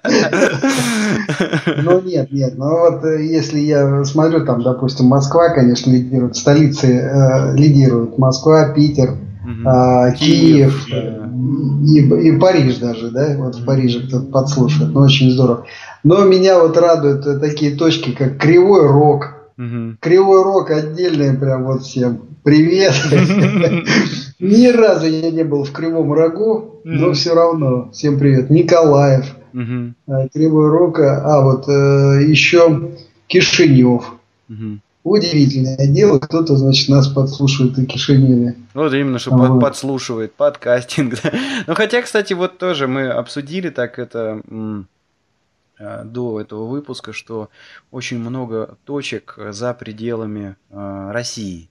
Ну нет, нет, ну вот э, если я смотрю, там, допустим, Москва, конечно, лидирует, столицы э, лидируют, Москва, Питер, э, Киев, Киев да. и, и Париж даже, да, вот в Париже кто-то подслушивает, ну очень здорово. Но меня вот радуют э, такие точки, как Кривой Рог. Угу. Кривой Рог отдельный прям вот всем. Привет. Ни разу я не был в Кривом Рогу, но все равно всем привет. Николаев, э, Кривой Рог, а вот э, еще Кишинев. Удивительное дело, кто-то, значит, нас подслушивает и Кишиневе. Вот именно, что вот. подслушивает, подкастинг. ну, хотя, кстати, вот тоже мы обсудили так это до этого выпуска, что очень много точек за пределами э, России.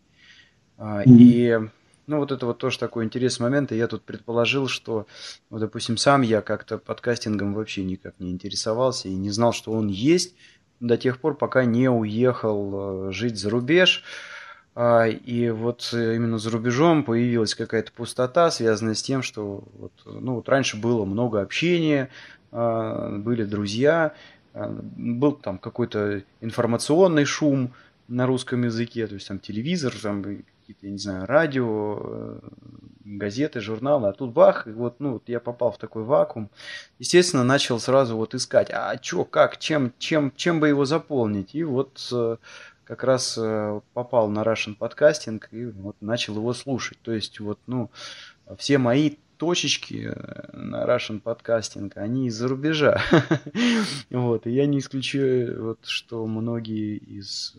Mm-hmm. И ну, вот это вот тоже такой интересный момент. И я тут предположил, что, вот, допустим, сам я как-то подкастингом вообще никак не интересовался и не знал, что он есть до тех пор, пока не уехал жить за рубеж. И вот именно за рубежом появилась какая-то пустота, связанная с тем, что вот, ну, вот раньше было много общения, были друзья, а, был там какой-то информационный шум на русском языке, то есть там телевизор, там какие-то, я не знаю, радио, э, газеты, журналы, а тут бах, и вот, ну, вот я попал в такой вакуум. Естественно, начал сразу вот искать, а что, как, чем, чем, чем бы его заполнить? И вот э, как раз э, попал на Russian Podcasting и вот начал его слушать. То есть вот, ну, все мои точечки э, на Russian Podcasting, они из-за рубежа. вот, и я не исключаю, вот, что многие из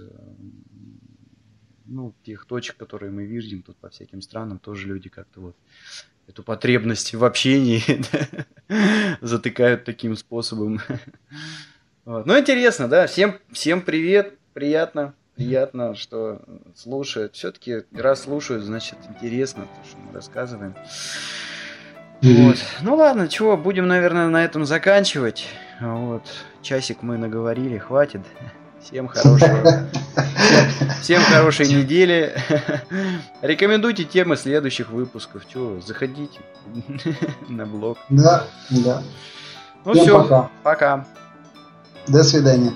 ну, тех точек, которые мы видим тут по всяким странам, тоже люди как-то вот эту потребность в общении затыкают таким способом. вот. Ну, интересно, да. Всем, всем привет, приятно, приятно, что слушают. Все-таки раз слушают, значит интересно то, что мы рассказываем. Вот. Ну ладно, чего, будем, наверное, на этом заканчивать. Вот. Часик мы наговорили, хватит. Всем хорошего. Всем хорошей недели. Рекомендуйте темы следующих выпусков. Чего, заходите на блог. Да, да. Ну все, пока. До свидания.